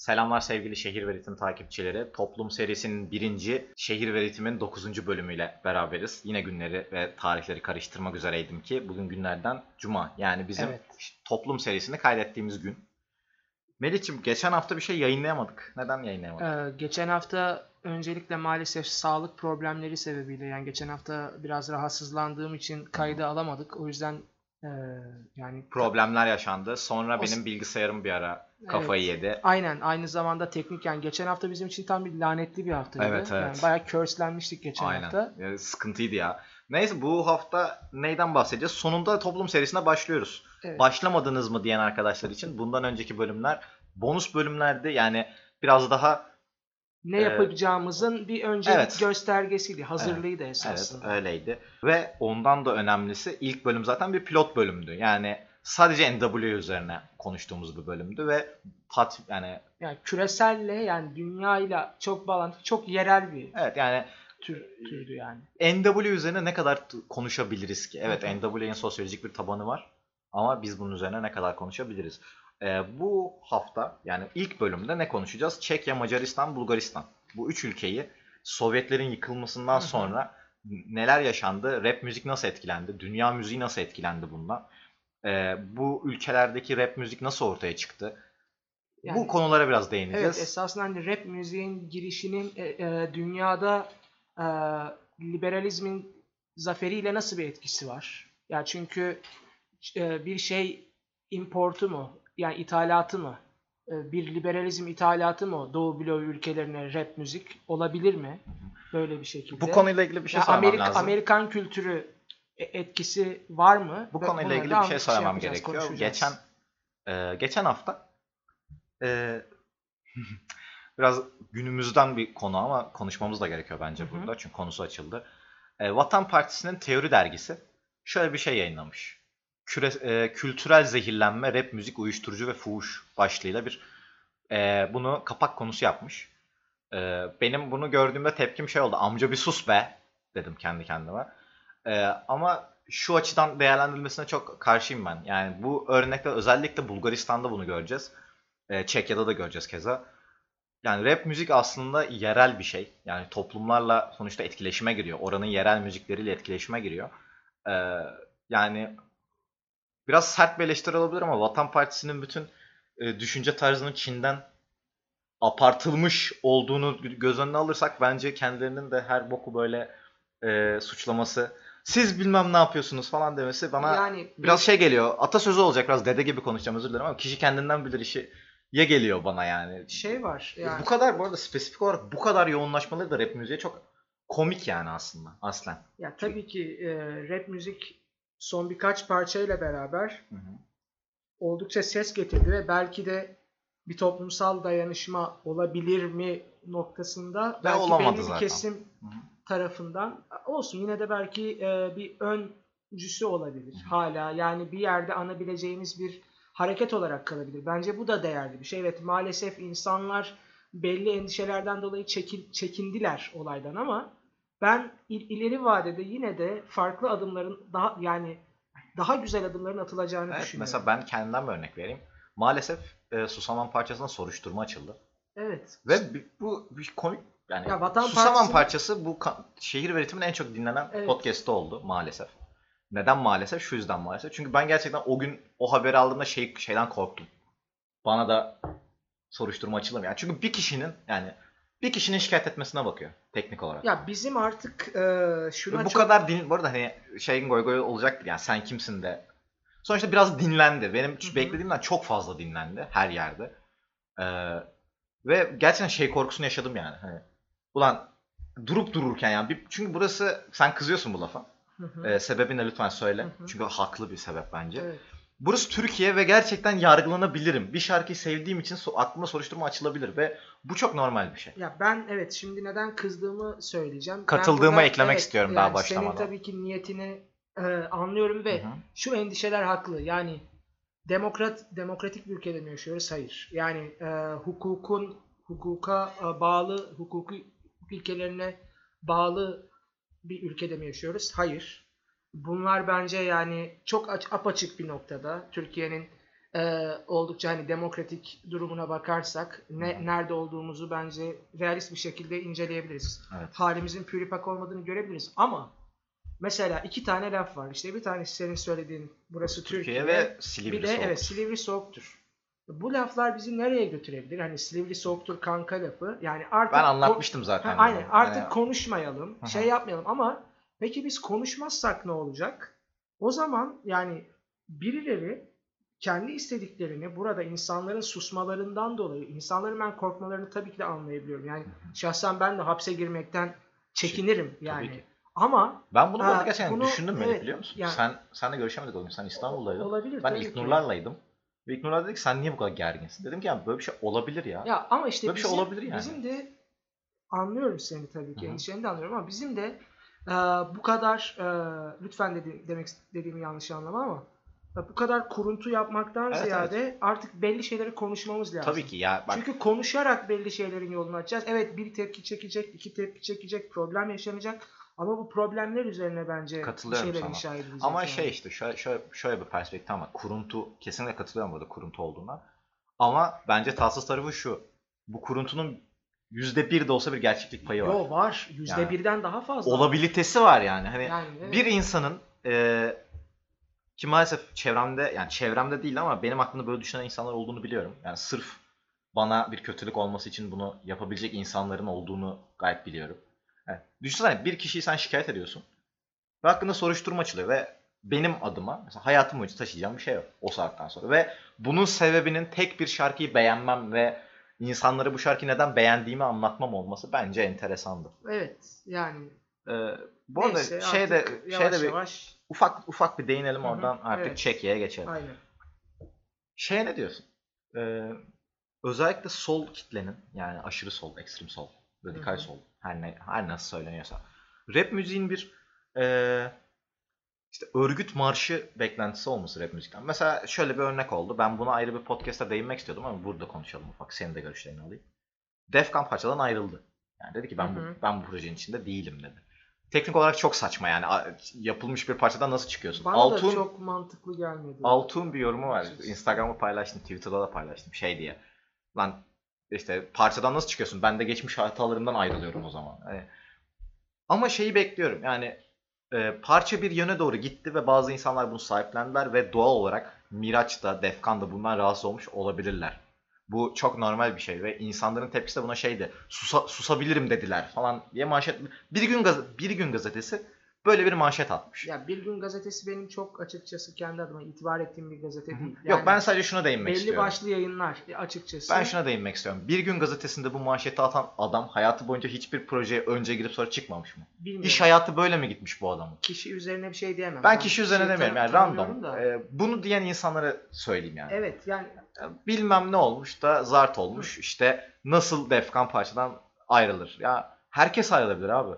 Selamlar sevgili Şehir ve Ritim takipçileri. Toplum serisinin birinci, Şehir ve Ritim'in dokuzuncu bölümüyle beraberiz. Yine günleri ve tarihleri karıştırmak üzereydim ki bugün günlerden Cuma. Yani bizim Evet. toplum serisini kaydettiğimiz gün. Melih'ciğim geçen hafta bir şey yayınlayamadık. Neden yayınlayamadık? Ee, geçen hafta öncelikle maalesef sağlık problemleri sebebiyle yani geçen hafta biraz rahatsızlandığım için kaydı alamadık. O yüzden yani Problemler yaşandı. Sonra O- benim bilgisayarım bir ara kafayı yedi. aynen aynı zamanda teknik yani geçen hafta bizim için tam bir lanetli bir haftaydı. Evet, evet. Yani bayağı curse'lenmiştik geçen Aynen. hafta. Ya, sıkıntıydı ya. Neyse bu hafta neyden bahsedeceğiz? Sonunda toplum serisine başlıyoruz. Evet. Başlamadınız mı diyen arkadaşlar için bundan önceki bölümler bonus bölümlerdi. Yani biraz daha ne Ee, yapacağımızın bir öncelik evet. göstergesiydi, hazırlığıydı evet esasında. öyleydi. Ve ondan da önemlisi ilk bölüm zaten bir pilot bölümdü. Yani sadece NW üzerine konuştuğumuz bir bölümdü ve tat yani Yani küreselle yani dünyayla çok bağlantılı, çok yerel bir evet yani tür türdü yani. NW üzerine ne kadar konuşabiliriz ki? Evet hı. NW'nin sosyolojik bir tabanı var ama biz bunun üzerine ne kadar konuşabiliriz? Ee, bu hafta yani ilk bölümde ne konuşacağız? Çekya, Macaristan, Bulgaristan. Bu üç ülkeyi Sovyetlerin yıkılmasından sonra neler yaşandı? Rap müzik nasıl etkilendi? Dünya müziği nasıl etkilendi bundan? Ee, bu ülkelerdeki rap müzik nasıl ortaya çıktı? bu Yani- konulara biraz Evet değineceğiz. esasında hani rap müziğin girişinin e, e, dünyada e, liberalizmin zaferiyle nasıl bir etkisi var? Ya çünkü e, bir şey importu mu yani ithalatı mı? E, bir liberalizm ithalatı mı Doğu bloğu ülkelerine rap müzik olabilir mi? Böyle bir şekilde. bu konuyla ilgili bir şey Ya söylemem Amerika, lazım. Amerikan kültürü e- etkisi var mı? Bu Ve konuyla ilgili bir şey söylemem yapacağız, gerekiyor. Geçen e, geçen hafta e, biraz günümüzden bir konu ama konuşmamız da gerekiyor bence Hı hı. burada çünkü konusu açıldı. E, Vatan Partisi'nin Teori dergisi şöyle bir şey yayınlamış. Küre, e, kültürel zehirlenme, rap müzik, uyuşturucu ve fuhuş başlığıyla bir e, bunu kapak konusu yapmış. E, benim bunu gördüğümde tepkim şey oldu. Amca bir sus be dedim kendi kendime. Ee, ama şu açıdan değerlendirilmesine çok karşıyım ben. Yani bu örnekte özellikle Bulgaristan'da bunu göreceğiz. Ee, Çekya'da da göreceğiz keza. Yani rap müzik aslında yerel bir şey. Yani toplumlarla sonuçta etkileşime giriyor. Oranın yerel müzikleriyle etkileşime giriyor. Ee, yani biraz sert bir eleştiri olabilir ama Vatan Partisi'nin bütün e, düşünce tarzının Çin'den apartılmış olduğunu göz önüne alırsak bence kendilerinin de her boku böyle e, suçlaması siz bilmem ne yapıyorsunuz falan demesi bana yani biraz şey geliyor. Atasözü olacak biraz dede gibi konuşacağım özür dilerim ama kişi kendinden bilir işi ye geliyor bana yani. şey var. Yani Bu kadar bu arada spesifik olarak bu kadar yoğunlaşmaları da rap müziğe çok komik yani aslında aslen. Ya tabii ki e, rap müzik son birkaç parçayla beraber Hı hı. oldukça ses getirdi ve belki de bir toplumsal dayanışma olabilir mi noktasında Ve belki olamadı belli bir zaten. kesim Hı hı. tarafından olsun yine de belki e, bir öncüsü olabilir hala yani bir yerde anabileceğimiz bir hareket olarak kalabilir. Bence bu da değerli bir şey. Evet maalesef insanlar belli endişelerden dolayı çekil, çekindiler olaydan ama ben il- ileri vadede yine de farklı adımların daha yani daha güzel adımların atılacağını Evet, düşünüyorum. mesela ben kendimden bir örnek vereyim. Maalesef e, Susaman parçasına soruşturma açıldı. Evet. Ve bi- bu bir komik yani Ya Vatan Susaman Partisi- parçası bu şehir ve ritmin en çok dinlenen Evet. podcast'ı oldu maalesef. Neden maalesef? Şu yüzden maalesef. Çünkü ben gerçekten o gün o haberi aldığımda şey şeyden korktum. Bana da soruşturma açılır? Yani çünkü bir kişinin yani bir kişinin şikayet etmesine bakıyor teknik olarak. Ya bizim artık e, şuna bu çok kadar din bu arada hani şeyin goy goy olacaktır yani sen kimsin de. Sonuçta biraz dinlendi. Benim hı. beklediğimden çok fazla dinlendi her yerde. Ee, ve gerçekten şey korkusunu yaşadım yani. Hani ulan durup dururken yani bir, çünkü burası sen kızıyorsun bu lafa. Hı hı. Ee, sebebini lütfen söyle. Hı hı. Çünkü haklı bir sebep bence. Evet. Burası Türkiye ve gerçekten yargılanabilirim. Bir şarkıyı sevdiğim için so- aklıma soruşturma açılabilir ve bu çok normal bir şey. Ya ben evet şimdi neden kızdığımı söyleyeceğim. Katıldığımı burada, eklemek evet, istiyorum yani daha başlamadan. Senin tabii ki niyetini e, anlıyorum ve Hı hı. şu endişeler haklı. Yani demokrat demokratik bir ülkede mi yaşıyoruz? Hayır. Yani e, hukukun hukuka e, bağlı hukuku hukuk ilkelerine bağlı bir ülkede mi yaşıyoruz? Hayır. Bunlar bence yani çok aç, apaçık bir noktada. Türkiye'nin e, oldukça hani demokratik durumuna bakarsak ne, nerede olduğumuzu bence realist bir şekilde inceleyebiliriz. Evet. Halimizin püripak olmadığını görebiliriz ama mesela iki tane laf var. İşte bir tanesi senin söylediğin burası Türkiye, ve Silivri bir de soğuktur. evet Silivri soğuktur. Bu laflar bizi nereye götürebilir? Hani Silivri soğuktur kanka lafı. Yani artık Ben anlatmıştım zaten. Ha, aynen artık Yani- konuşmayalım, Hı hı. şey yapmayalım ama peki biz konuşmazsak ne olacak? O zaman yani birileri kendi istediklerini burada insanların susmalarından dolayı, insanların ben korkmalarını tabii ki de anlayabiliyorum. Yani şahsen ben de hapse girmekten çekinirim yani. Ama Ben bunu Ha, gerçekten bunu- düşündüm evet, biliyor musun? yani- sen senle görüşemedik o gün. Sen İstanbul'daydın. olabilir ben ilk. Nurlar'laydım. Ve ilk Nurlar dedi ki sen niye bu kadar gerginsin? Dedim ki ya böyle bir şey olabilir ya. Ya ama işte Böyle bir şey bizim, olabilir yani. bizim de anlıyorum seni tabii ki. Endişeni de anlıyorum ama bizim de e, bu kadar e, lütfen dedi, demek dediğimi yanlış anlama ama e, bu kadar kuruntu yapmaktan Evet, ziyade artık belli şeyleri konuşmamız lazım. Tabii ki ya bak Çünkü konuşarak belli şeylerin yolunu açacağız. Evet bir tepki çekecek, iki tepki çekecek, problem yaşanacak. Ama bu problemler üzerine bence bir Katılıyorum şeyler sana. inşa edilecek. ama yani. şey işte şöyle, şöyle, şöyle bir perspektif ama kuruntu kesinlikle katılıyorum burada kuruntu olduğuna. Ama bence tatsız tarafı şu. Bu kuruntunun yüzde bir de olsa bir gerçeklik payı var. Yo var. Yüzde Yani birden daha fazla. Olabilitesi var yani. Hani Yani, evet. bir insanın e, ki maalesef çevremde yani çevremde değil ama benim aklımda böyle düşünen insanlar olduğunu biliyorum. Yani sırf bana bir kötülük olması için bunu yapabilecek insanların olduğunu gayet biliyorum. Yani düşünsene bir kişiyi sen şikayet ediyorsun ve hakkında soruşturma açılıyor ve benim adıma mesela hayatım boyunca taşıyacağım bir şey yok o saatten sonra. Ve bunun sebebinin tek bir şarkıyı beğenmem ve insanlara bu şarkıyı neden beğendiğimi anlatmam olması bence enteresandı. Evet. Yani Ee, bu arada Neyse, şeyde artık yavaş şeyde bir yavaş ufak ufak bir değinelim Hı hı, oradan artık evet. Çekya'ya geçelim. aynen. Şeye ne diyorsun? Ee, özellikle sol kitlenin yani aşırı sol, ekstrem sol, radikal Hı hı. sol her ne her nasıl söyleniyorsa rap müziğin bir ee, işte örgüt marşı beklentisi olması rap müzikten. Mesela şöyle bir örnek oldu. Ben buna ayrı bir podcast'ta değinmek istiyordum ama burada konuşalım ufak. Senin de görüşlerini alayım. Defkan parçadan ayrıldı. Yani dedi ki ben bu, ben bu projenin içinde değilim dedi. Teknik olarak çok saçma yani. Yapılmış bir parçadan nasıl çıkıyorsun? Bana Altun da çok mantıklı gelmedi. Altun bir yorumu var. Açıkçası. Instagram'da paylaştım, Twitter'da da paylaştım şey diye. Lan işte parçadan nasıl çıkıyorsun? Ben de geçmiş hatalarımdan ayrılıyorum o zaman. Hani, ama şeyi bekliyorum. Yani e, parça bir yöne doğru gitti ve bazı insanlar bunu sahiplendiler ve doğal olarak Miraç'ta, Defkan'da bundan rahatsız olmuş olabilirler. Bu çok normal bir şey ve insanların tepkisi de buna şeydi. Susa, susabilirim dediler falan diye manşet. Bir gün gaz bir gün gazetesi böyle bir manşet atmış. Ya Bir Gün Gazetesi benim çok açıkçası kendi adıma itibar ettiğim bir gazete değil. Yok ben sadece şuna değinmek belli istiyorum. başlı yayınlar e, açıkçası. Ben şuna değinmek istiyorum. Bir gün gazetesinde bu manşeti atan adam hayatı boyunca hiçbir projeye önce girip sonra çıkmamış mı? bilmiyorum. İş hayatı böyle mi gitmiş bu adamın? kişi üzerine bir şey diyemem. Ben kişi üzerine kişiyi demiyorum yani random. da. Ee, bunu diyen insanlara söyleyeyim yani. Evet yani Bilmem ne olmuş da zart olmuş. İşte nasıl Defkan parçadan ayrılır? Ya herkes ayrılabilir abi.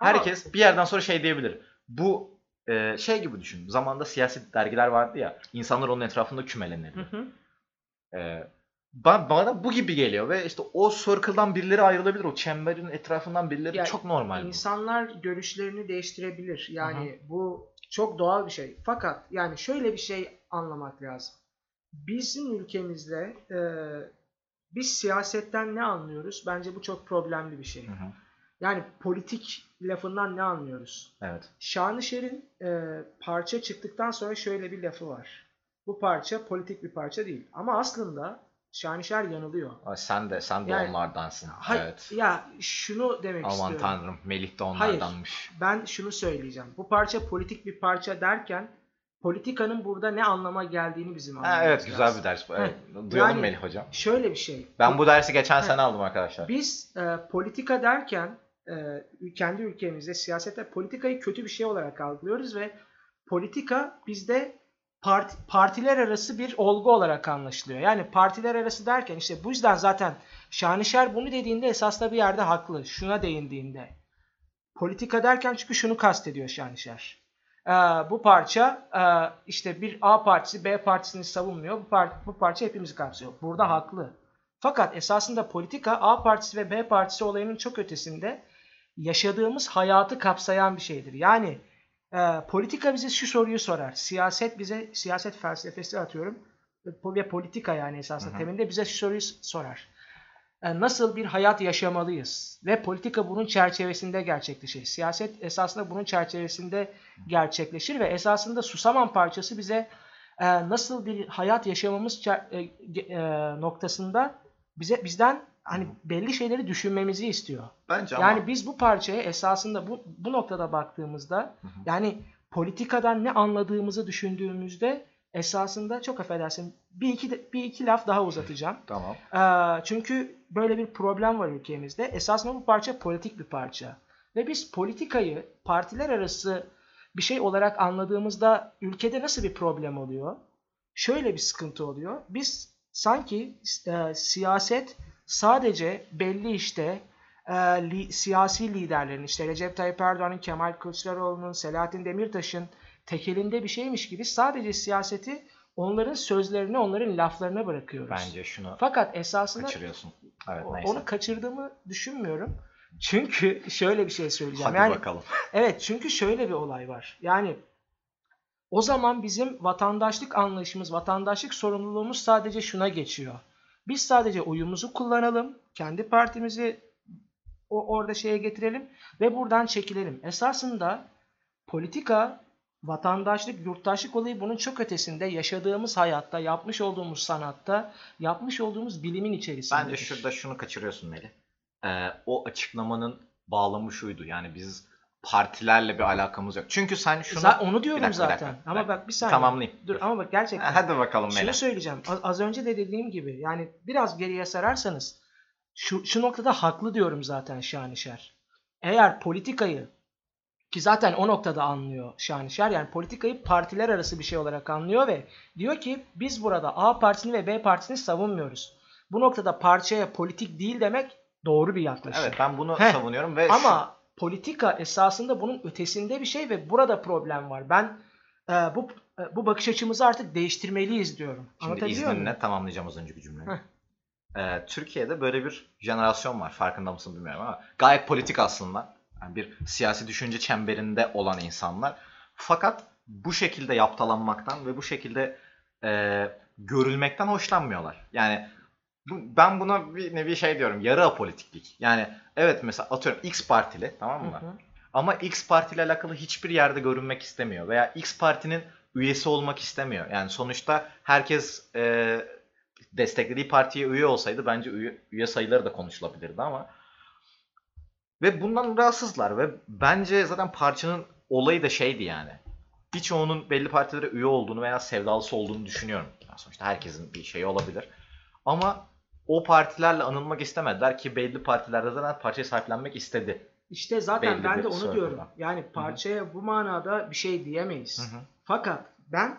Ama- Herkes bir yerden sonra şey diyebilir. Bu e, şey gibi düşün. Zamanında siyasi dergiler vardı ya. İnsanlar onun etrafında kümelenirdi. Hı hı. Ee, ba- bana bu gibi geliyor ve işte o circle'dan birileri ayrılabilir. O çemberin etrafından birileri Ya, çok normal. bu. İnsanlar görüşlerini değiştirebilir. Yani bu çok doğal bir şey. Fakat yani şöyle bir şey anlamak lazım. Bizim ülkemizde e, biz siyasetten ne anlıyoruz? Bence bu çok problemli bir şey. Hı hı. Yani politik lafından ne anlıyoruz? Evet. Şanışer'in e, parça çıktıktan sonra şöyle bir lafı var. Bu parça politik bir parça değil. Ama aslında Şanışer yanılıyor. Ay, Sen de sen de Yani- onlardansın. Hay- evet. Ya şunu demek Aman istiyorum. tanrım Melih de onlardanmış. Ben şunu söyleyeceğim. Bu parça politik bir parça derken politikanın burada ne anlama geldiğini bizim Ha, anlamamız evet güzel bir ders Evet. Duyalım yani- Melih hocam. Şöyle bir şey. Ben bu dersi geçen Heh. sene aldım arkadaşlar. Biz e, politika derken kendi ülkemizde siyasette politikayı kötü bir şey olarak algılıyoruz ve politika bizde parti, partiler arası bir olgu olarak anlaşılıyor. Yani partiler arası derken işte bu yüzden zaten Şanışer bunu dediğinde esasında bir yerde haklı. Şuna değindiğinde. Politika derken çünkü şunu kastediyor Şanışer. Ee, bu parça e, işte bir A partisi B partisini savunmuyor. Bu, par- bu parça hepimizi kapsıyor. Burada haklı. Fakat esasında politika A partisi ve B partisi olayının çok ötesinde yaşadığımız hayatı kapsayan bir şeydir. Yani e, politika bize şu soruyu sorar. Siyaset bize, siyaset felsefesi atıyorum. ve politika yani esasında Hı hı. temelinde bize şu soruyu sorar. E, Nasıl bir hayat yaşamalıyız? Ve politika bunun çerçevesinde gerçekleşir. Siyaset esasında bunun çerçevesinde gerçekleşir ve esasında Susaman parçası bize e, nasıl bir hayat yaşamamız e, e, noktasında bize bizden hani belli şeyleri düşünmemizi istiyor. Bence ama Yani biz bu parçaya esasında bu bu noktada baktığımızda Hı hı. yani politikadan ne anladığımızı düşündüğümüzde esasında çok affedersin bir iki bir iki laf daha uzatacağım. tamam. Ee, çünkü böyle bir problem var ülkemizde. Esasında bu parça politik bir parça. Ve biz politikayı partiler arası bir şey olarak anladığımızda ülkede nasıl bir problem oluyor? Şöyle bir sıkıntı oluyor. Biz sanki e, siyaset sadece belli işte e, li- siyasi liderlerin işte Recep Tayyip Erdoğan'ın, Kemal Kılıçdaroğlu'nun, Selahattin Demirtaş'ın tekelinde bir şeymiş gibi sadece siyaseti onların sözlerine, onların laflarına bırakıyoruz. Bence şunu Fakat esasında kaçırıyorsun. Evet neyse. onu kaçırdığımı düşünmüyorum. Çünkü şöyle bir şey söyleyeceğim. Hadi yani bakalım. evet çünkü şöyle bir olay var. Yani o zaman bizim vatandaşlık anlayışımız, vatandaşlık sorumluluğumuz sadece şuna geçiyor. Biz sadece oyumuzu kullanalım, kendi partimizi o orada şeye getirelim ve buradan çekilelim. Esasında politika, vatandaşlık, yurttaşlık olayı bunun çok ötesinde yaşadığımız hayatta, yapmış olduğumuz sanatta, yapmış olduğumuz bilimin içerisinde. Bence şurada şunu kaçırıyorsun Melih. Ee, o açıklamanın bağlamı şuydu. Yani biz partilerle bir alakamız yok. Çünkü sen şunu... Za- onu diyorum Bir dakika, bir zaten. dakika. Ama bak bir saniye. Tamamlayayım. Dur ama bak gerçekten. Ha, Hadi bakalım Şunu Melih. söyleyeceğim. Az, az önce de dediğim gibi yani biraz geriye sararsanız şu, şu noktada haklı diyorum zaten Şanışer. Eğer politikayı ki zaten o noktada anlıyor Şanışer yani politikayı partiler arası bir şey olarak anlıyor ve diyor ki biz burada A partisini ve B partisini savunmuyoruz. Bu noktada parçaya politik değil demek doğru bir yaklaşım. Evet ben bunu Heh. savunuyorum ve şu- Ama politika esasında bunun ötesinde bir şey ve burada problem var. Ben e, bu e, bu bakış açımızı artık değiştirmeliyiz diyorum. Şimdi izninle tamamlayacağım az önceki cümleyi. Heh. Ee, Türkiye'de böyle bir jenerasyon var. Farkında mısın bilmiyorum ama gayet politik aslında. Yani bir siyasi düşünce çemberinde olan insanlar. Fakat bu şekilde yaptalanmaktan ve bu şekilde e, görülmekten hoşlanmıyorlar. Yani bu, ben buna bir nevi şey diyorum. Yarı apolitiklik. Yani evet mesela atıyorum X partili tamam mı? Hı hı. Ama X partiyle alakalı hiçbir yerde görünmek istemiyor veya X partinin üyesi olmak istemiyor. Yani sonuçta herkes e, desteklediği partiye üye olsaydı bence üye, üye sayıları da konuşulabilirdi ama ve bundan rahatsızlar ve bence zaten parçanın olayı da şeydi yani. Birçoğunun belli partilere üye olduğunu veya sevdalısı olduğunu düşünüyorum. Yani sonuçta herkesin bir şeyi olabilir. Ama o partilerle anılmak istemediler ki belli partilerde zaten parçayı sahiplenmek istedi. İşte zaten Belli ben de onu diyorum. Yani parçaya bu manada bir şey diyemeyiz. Hı hı. Fakat ben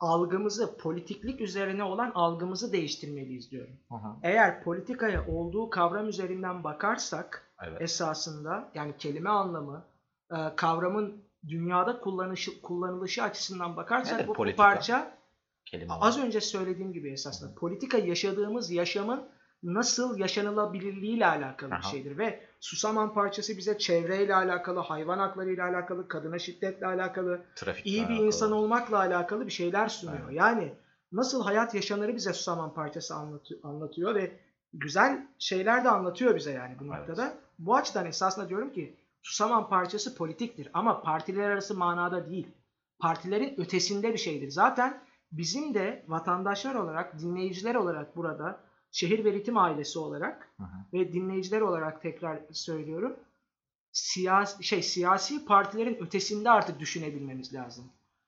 algımızı, politiklik üzerine olan algımızı değiştirmeliyiz diyorum. Hı hı. Eğer politikaya olduğu kavram üzerinden bakarsak Evet. esasında yani kelime anlamı, e, kavramın dünyada kullanışı, kullanılışı açısından bakarsak Nedir bu, bu politika? parça Kelime az önce söylediğim gibi esasında politika yaşadığımız yaşamın nasıl yaşanılabilirliğiyle alakalı bir Aha. şeydir ve Susaman parçası bize çevreyle alakalı, hayvan haklarıyla alakalı, kadına şiddetle alakalı, Trafik iyi bir insan olmakla alakalı bir şeyler sunuyor. Evet. Yani nasıl hayat yaşanırı bize Susaman parçası anlatıyor, anlatıyor ve güzel şeyler de anlatıyor bize yani bu Evet. noktada. Bu açıdan esasında diyorum ki Susaman parçası politiktir ama partiler arası manada değil. Partilerin ötesinde bir şeydir. Zaten bizim de vatandaşlar olarak, dinleyiciler olarak burada şehir ve ritim ailesi olarak Hı hı. ve dinleyiciler olarak tekrar söylüyorum. Siyasi şey siyasi partilerin ötesinde artık düşünebilmemiz lazım.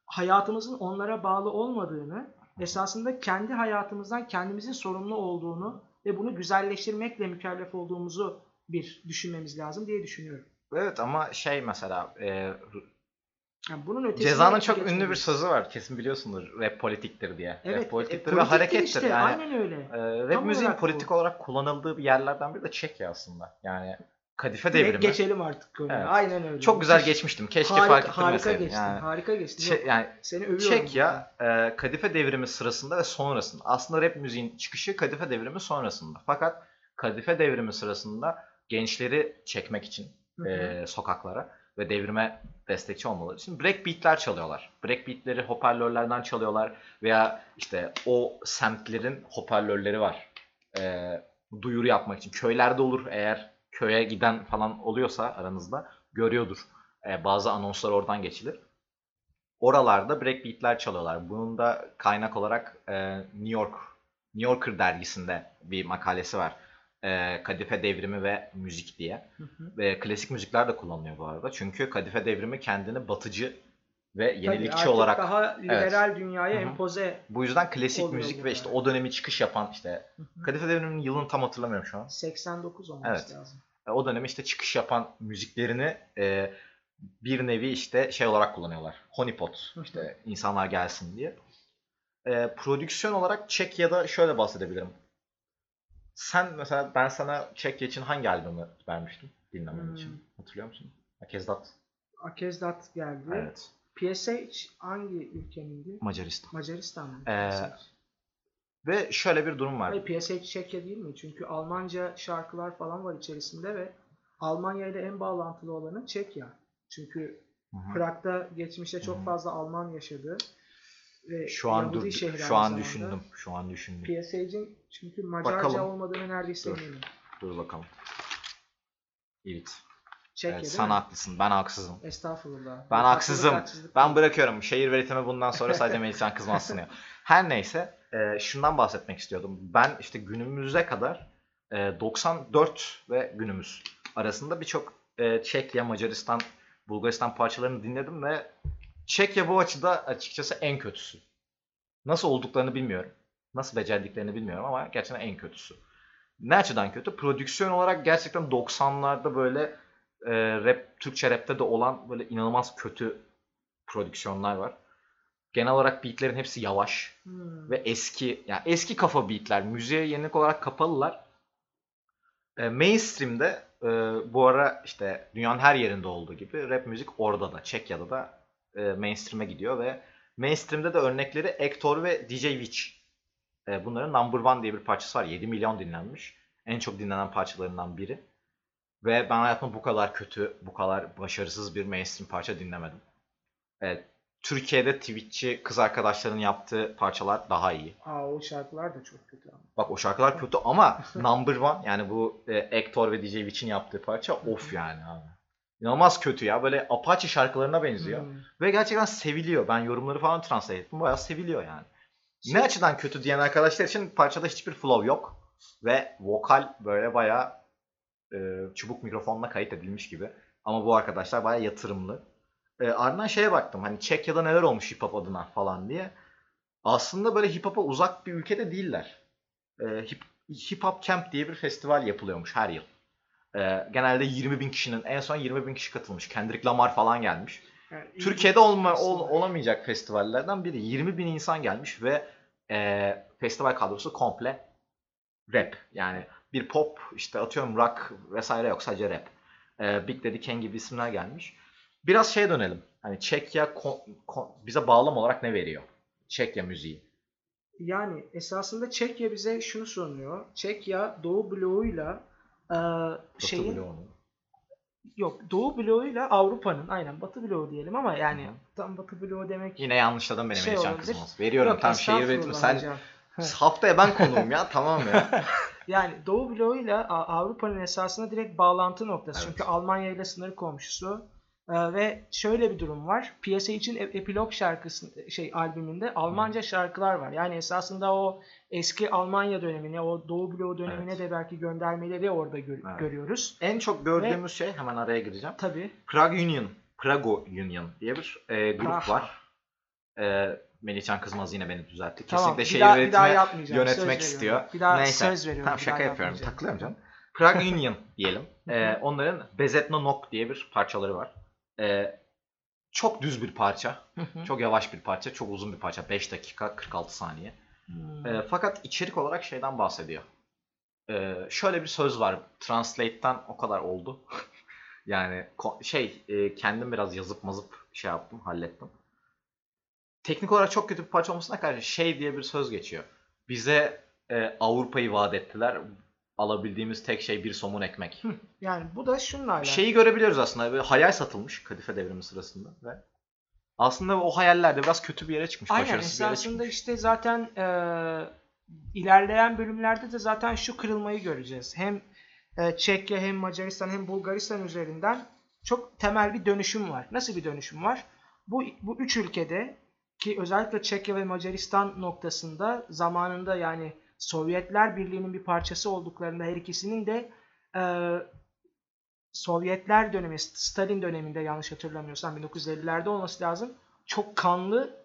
Hayatımızın onlara bağlı olmadığını, esasında kendi hayatımızdan kendimizin sorumlu olduğunu ve bunu güzelleştirmekle mükellef olduğumuzu bir düşünmemiz lazım diye düşünüyorum. Evet ama şey mesela e, Yani bunun ötesine Ceza'nın çok ünlü bir sözü var kesin biliyorsundur rap politiktir diye. Evet, rap politiktir e, ve harekettir işte, yani. Aynen öyle. E, rap Tam müziğin olarak bu. politik olarak kullanıldığı bir yerlerden biri de Çekya aslında. Yani Kadife Direkt devrimi. geçelim artık konuya. Evet. Aynen öyle. Çok güzel Müthiş. geçmiştim. Keşke harika, fark harika ettirmeseydim. geçtin. Yani, Harika geçtin. Çe- yani seni övüyorum. Çekya e, Kadife devrimi sırasında ve sonrasında. Aslında rap müziğin çıkışı Kadife devrimi sonrasında. Fakat Kadife devrimi sırasında gençleri çekmek için Hı hı. e, sokaklara ve devrime destekçi olmaları için breakbeatler çalıyorlar. Breakbeatleri hoparlörlerden çalıyorlar veya işte o semtlerin hoparlörleri var. Ee, duyuru yapmak için. Köylerde olur eğer köye giden falan oluyorsa aranızda görüyordur. Ee, bazı anonslar oradan geçilir. Oralarda breakbeatler çalıyorlar. Bunun da kaynak olarak e, New York New Yorker dergisinde bir makalesi var. E, Kadife Devrimi ve Müzik diye. Hı klasik müzikler de kullanılıyor bu arada. Çünkü Kadife Devrimi kendini batıcı ve Tabii yenilikçi artık olarak daha liberal dünyaya Hı hı. empoze. bu yüzden klasik müzik ve işte o dönemi çıkış yapan işte Hı hı. Kadife Devrimi'nin yılını tam hatırlamıyorum şu an. 89 olması Evet. lazım. E, O dönemi işte çıkış yapan müziklerini e, bir nevi işte şey olarak kullanıyorlar. Honeypot. Hı hı. işte insanlar gelsin diye. E, prodüksiyon olarak Çekya'da şöyle bahsedebilirim. Sen mesela ben sana Çekya için hangi albümü vermiştim dinlemen Hmm. için? Hatırlıyor musun? Akezdat. Akezdat geldi. Evet. PSH hangi ülkemindi? Macaristan. Macaristan mı? Ee, PSH. Ve şöyle bir durum var. Hayır PSH Çekya değil mi? Çünkü Almanca şarkılar falan var içerisinde ve Almanya ile en bağlantılı olanı Çekya. Çünkü Hı hı. Prag'da geçmişte çok Hı hı. fazla Alman yaşadı. Ve Şu an Yahudi dur, şu an düşündüm. Şu an düşündüm. PSH'in çünkü Macarca Bakalım. olmadığını neredeyse Dur. eminim. Dur bakalım. Evet. Çekya evet sen mi? haklısın. Ben haksızım. Estağfurullah. Ben haksızım. haksızlık Ben değil. bırakıyorum. Şehir veritimi bundan sonra sadece Melihcan Kızmaz sunuyor. Her neyse e, şundan bahsetmek istiyordum. Ben işte günümüze kadar e, 94 ve günümüz arasında birçok e, Çekya, Macaristan, Bulgaristan parçalarını dinledim ve Çekya bu açıda açıkçası en kötüsü. Nasıl olduklarını bilmiyorum. Nasıl becerdiklerini bilmiyorum ama gerçekten en kötüsü. Ne açıdan kötü? Prodüksiyon olarak gerçekten 90'larda böyle e, rap, Türkçe rapte de olan böyle inanılmaz kötü prodüksiyonlar var. Genel olarak beatlerin hepsi yavaş Hmm. ve eski yani eski kafa beatler. Müziğe yenilik olarak kapalılar. E, mainstream'de e, bu ara işte dünyanın her yerinde olduğu gibi rap müzik orada da Çekya'da da e, mainstream'e gidiyor ve mainstream'de de örnekleri Ektor ve DJ Witch. E, bunların Number One diye bir parçası var. 7 milyon dinlenmiş. En çok dinlenen parçalarından biri. Ve ben hayatımda bu kadar kötü, bu kadar başarısız bir mainstream parça dinlemedim. Evet, Türkiye'de Twitch'çi kız arkadaşların yaptığı parçalar daha iyi. Aa, o şarkılar da çok kötü ama. Bak o şarkılar kötü ama Number One yani bu e, Ektor ve DJ Witch'in yaptığı parça of yani abi. İnanılmaz kötü ya. Böyle Apache şarkılarına benziyor. Hmm. Ve gerçekten seviliyor. Ben yorumları falan translate ettim. Bayağı seviliyor yani. Şey- Ne açıdan kötü diyen arkadaşlar için parçada hiçbir flow yok. Ve vokal böyle bayağı e, çubuk mikrofonla kayıt edilmiş gibi. Ama bu arkadaşlar bayağı yatırımlı. E, ardından şeye baktım hani Çekya'da neler olmuş hip hop adına falan diye. Aslında böyle hip hop'a uzak bir ülkede değiller. E, hip, hip Hop Camp diye bir festival yapılıyormuş her yıl. E, genelde 20 bin kişinin en son 20 bin kişi katılmış. Kendrick Lamar falan gelmiş. Yani Türkiye'de olma, ol- olamayacak festivallerden biri. 20 bin insan gelmiş ve e, festival kadrosu komple rap. Yani bir pop, işte atıyorum rock vesaire yok sadece rap. E, Big Daddy Kane gibi isimler gelmiş. Biraz şeye dönelim. Hani Çekya ko- ko- bize bağlam olarak ne veriyor? Çekya müziği. Yani esasında Çekya bize şunu sunuyor. Çekya Doğu bloğuyla e, şeyin Batı yok Doğu bloğuyla Avrupa'nın aynen Batı bloğu diyelim ama yani Hı hı. tam Batı bloğu demek Yine yanlışladın beni Şey olabilir. Kızmaz. Veriyorum Yok, tam şehir veritimi. Sen hocam. haftaya ben konuğum ya tamam ya. Yani Doğu bloğuyla Avrupa'nın esasında direkt bağlantı noktası. Evet. Çünkü Almanya ile sınır komşusu. Ee, ve şöyle bir durum var. Piyasa için Ep- Epilog şarkısı şey albümünde Almanca şarkılar var. Yani esasında o eski Almanya dönemine, o Doğu bloğu dönemine Evet. de belki göndermeleri orada gör- Evet. görüyoruz. en çok gördüğümüz şey hemen araya gireceğim. Tabii. Prague Union, Prago Union diye bir e, grup Praha. var. E, Melihcan Kızmaz yine beni düzeltti. Tamam. Kesinlikle şehir yönetimi yönetmek istiyor. Bir daha Neyse. söz veriyorum. Tamam şaka yapıyorum. Takılıyorum canım. Prague Union diyelim. E, hı. onların Bezetno Nok diye bir parçaları var. E, çok düz bir parça. Hı hı. Çok yavaş bir parça. Çok uzun bir parça. 5 dakika 46 saniye. Hmm. E, fakat içerik olarak şeyden bahsediyor. E, şöyle bir söz var. Translate'ten o kadar oldu. yani şey e, kendim biraz yazıp mazıp şey yaptım, hallettim. Teknik olarak çok kötü bir parça olmasına karşı şey diye bir söz geçiyor. Bize e, Avrupa'yı vaat ettiler. Alabildiğimiz tek şey bir somun ekmek. Yani bu da şununla alakalı. Şeyi görebiliyoruz aslında. Böyle hayal satılmış Kadife devrimi sırasında ve aslında o hayaller de biraz kötü bir yere çıkmış. Aynen başarısız bir yere esasında çıkmış. işte zaten e, ilerleyen bölümlerde de zaten şu kırılmayı göreceğiz. Hem e, Çekya hem Macaristan hem Bulgaristan üzerinden çok temel bir dönüşüm var. Nasıl bir dönüşüm var? Bu, bu üç ülkede ki özellikle Çekya ve Macaristan noktasında zamanında yani Sovyetler Birliği'nin bir parçası olduklarında her ikisinin de e, Sovyetler dönemi, Stalin döneminde yanlış hatırlamıyorsam 1950'lerde olması lazım. Çok kanlı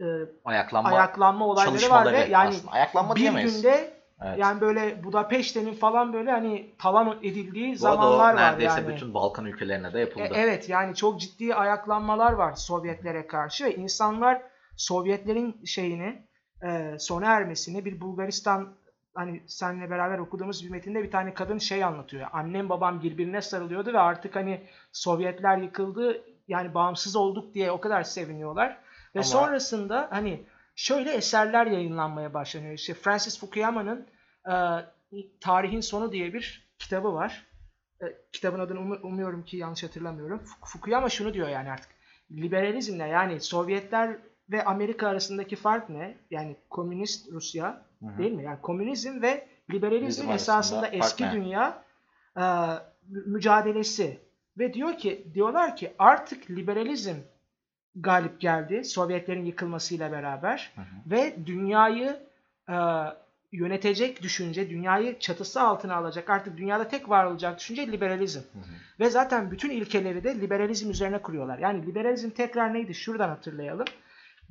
e, Ayaklanma, ayaklanma olayları var ve yani aslında. Ayaklanma bir diyemeyiz. günde Evet. yani böyle Budapeşte'nin falan böyle hani talan edildiği Bu zamanlar o var neredeyse yani. bütün Balkan ülkelerine de E, yapıldı. evet yani çok ciddi ayaklanmalar var Sovyetlere karşı ve insanlar Sovyetlerin şeyini e, sona ermesini bir Bulgaristan hani seninle beraber okuduğumuz bir metinde bir tane kadın şey anlatıyor. Annem babam birbirine sarılıyordu ve artık hani Sovyetler yıkıldı yani bağımsız olduk diye o kadar seviniyorlar. Ve Ama- sonrasında hani şöyle eserler yayınlanmaya başlanıyor. İşte Francis Fukuyama'nın e, Tarihin Sonu diye bir kitabı var. E, kitabın adını umu- umuyorum ki yanlış hatırlamıyorum. Fuk- Fukuyama şunu diyor yani artık. Liberalizmle yani Sovyetler ve Amerika arasındaki fark ne? Yani komünist Rusya Hı hı. değil mi? Yani komünizm ve liberalizm Bizim esasında eski ne? dünya e, mü- mücadelesi. Ve diyor ki diyorlar ki artık liberalizm galip geldi Sovyetlerin yıkılmasıyla beraber Hı hı. ve dünyayı e, yönetecek düşünce, dünyayı çatısı altına alacak, artık dünyada tek var olacak düşünce liberalizm. Hı hı. Ve zaten bütün ilkeleri de liberalizm üzerine kuruyorlar. Yani liberalizm tekrar neydi? Şuradan hatırlayalım.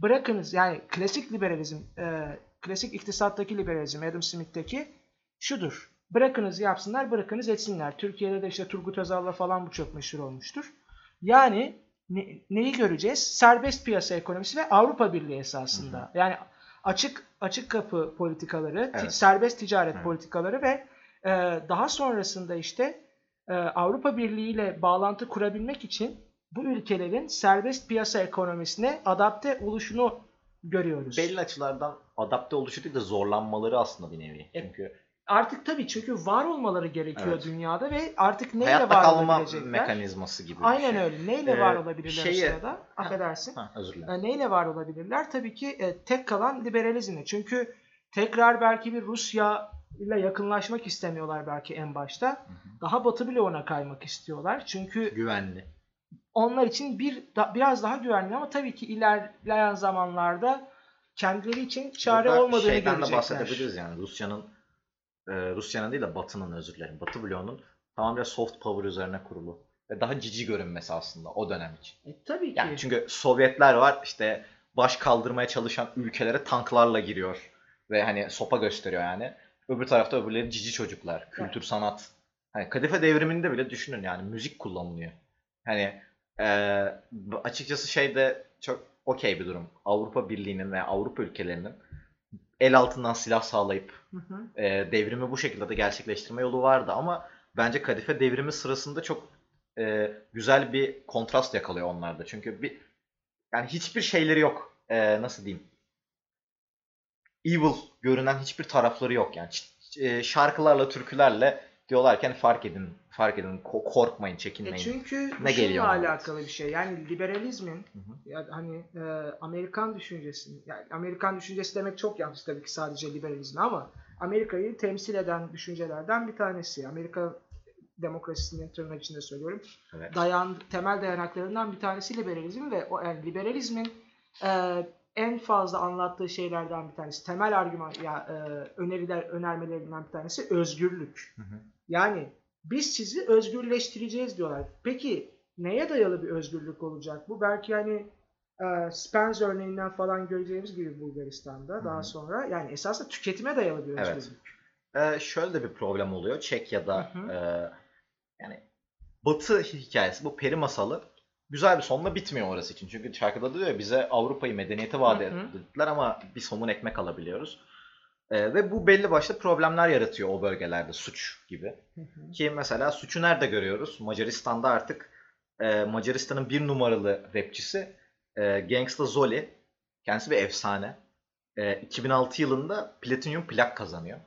Bırakınız yani klasik liberalizm, e, klasik iktisattaki liberalizm, Adam Smith'teki şudur. Bırakınız yapsınlar, bırakınız etsinler. Türkiye'de de işte Turgut Özal'la falan bu çok meşhur olmuştur. Yani ne- neyi göreceğiz? Serbest piyasa ekonomisi ve Avrupa Birliği esasında. Yani açık açık kapı politikaları, ti- Evet. serbest ticaret Evet. politikaları ve e, daha sonrasında işte e, Avrupa Birliği ile bağlantı kurabilmek için bu ülkelerin serbest piyasa ekonomisine adapte oluşunu görüyoruz. Belli açılardan adapte oluşu değil de zorlanmaları aslında bir nevi. E, Çünkü Artık tabii çünkü var olmaları gerekiyor Evet. dünyada ve artık neyle hayatta var kalma olabilecekler? mekanizması gibi Aynen şey. öyle. Neyle Ee, var olabilirler şeye- sırada? Affedersin. Ha, özür dilerim. E, neyle var olabilirler? Tabii ki e, tek kalan liberalizmle. Çünkü tekrar belki bir Rusya ile yakınlaşmak istemiyorlar belki en başta. Hı hı. Daha batı bloğuna kaymak istiyorlar. Çünkü Güvenli. Onlar için bir da- biraz daha güvenli ama tabii ki ilerleyen zamanlarda kendileri için çare Burada olmadığını şeyden de görecekler. bahsedebiliriz yani Rusya'nın e, Rusya'nın değil de Batı'nın özür dilerim. Batı bloğunun tamamen soft power üzerine kurulu ve daha cici görünmesi aslında o dönem için. E, tabii ki. Yani çünkü Sovyetler var işte baş kaldırmaya çalışan ülkelere tanklarla giriyor ve hani sopa gösteriyor yani. Öbür tarafta öbürleri cici çocuklar, kültür, sanat. Hani Kadife devriminde bile düşünün yani müzik kullanılıyor. Hani eee, açıkçası şeyde çok okey bir durum. Avrupa Birliği'nin veya Avrupa ülkelerinin el altından silah sağlayıp Hı hı. e, devrimi bu şekilde de gerçekleştirme yolu vardı ama bence Kadife devrimi sırasında çok e, güzel bir kontrast yakalıyor onlarda. Çünkü bir yani hiçbir şeyleri yok. E, nasıl diyeyim? Evil görünen hiçbir tarafları yok yani. Ç- e, şarkılarla, türkülerle diyorlar ki hani fark edin, fark edin, ko- korkmayın, E çekinmeyin. çünkü bu Ne geliyor alakalı bir şey. Yani liberalizmin Hı hı. yani hani e, Amerikan düşüncesi yani Amerikan düşüncesi demek çok yanlış tabii ki sadece liberalizm ama Amerika'yı temsil eden düşüncelerden bir tanesi. Amerika demokrasisinin tırnak içinde söylüyorum. Evet. Dayan temel dayanaklarından bir tanesi liberalizm ve o yani liberalizmin e, en fazla anlattığı şeylerden bir tanesi, temel argüman ya e, öneriler önermelerinden bir tanesi özgürlük. Hı hı. Yani biz sizi özgürleştireceğiz diyorlar. Peki neye dayalı bir özgürlük olacak bu? Belki hani e, Spence örneğinden falan göreceğimiz gibi Bulgaristan'da Hı daha sonra yani esasında tüketime dayalı bir Evet. özgürlük. Ee, şöyle de bir problem oluyor. Hı. e, yani Batı hikayesi bu peri masalı güzel bir sonla bitmiyor orası için. Çünkü şarkıda diyor ya bize Avrupa'yı medeniyete vaat ettiler ama bir somun ekmek alabiliyoruz. E, ve bu belli başlı problemler yaratıyor o bölgelerde suç gibi. Hı hı. Ki mesela suçu nerede görüyoruz? Macaristan'da artık e, Macaristan'ın bir numaralı rapçisi e, Gangsta Zoli. Kendisi bir efsane. E, 2006 yılında Platinum plak kazanıyor.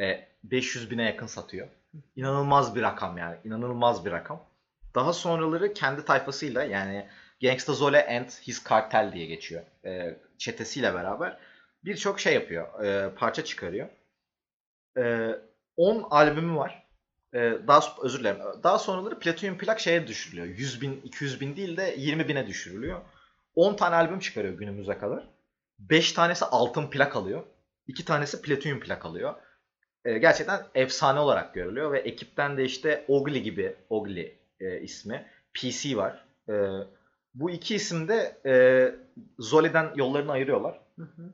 E, 500 bine yakın satıyor. İnanılmaz bir rakam yani. İnanılmaz bir rakam. Daha sonraları kendi tayfasıyla yani Gangsta Zole and His Cartel diye geçiyor. E, çetesiyle beraber birçok şey yapıyor. E, parça çıkarıyor. E, 10 albümü var. E, daha özür dilerim. Daha sonraları Platinum plak şeye düşürülüyor. 100 bin, 200 bin değil de 20 bine düşürülüyor. 10 tane albüm çıkarıyor günümüze kadar. 5 tanesi altın plak alıyor. 2 tanesi platinum plak alıyor. E, gerçekten efsane olarak görülüyor ve ekipten de işte Ogli gibi Ogli e, ismi. PC var. E, bu iki isim de e, Zole'den yollarını ayırıyorlar. Hı hı.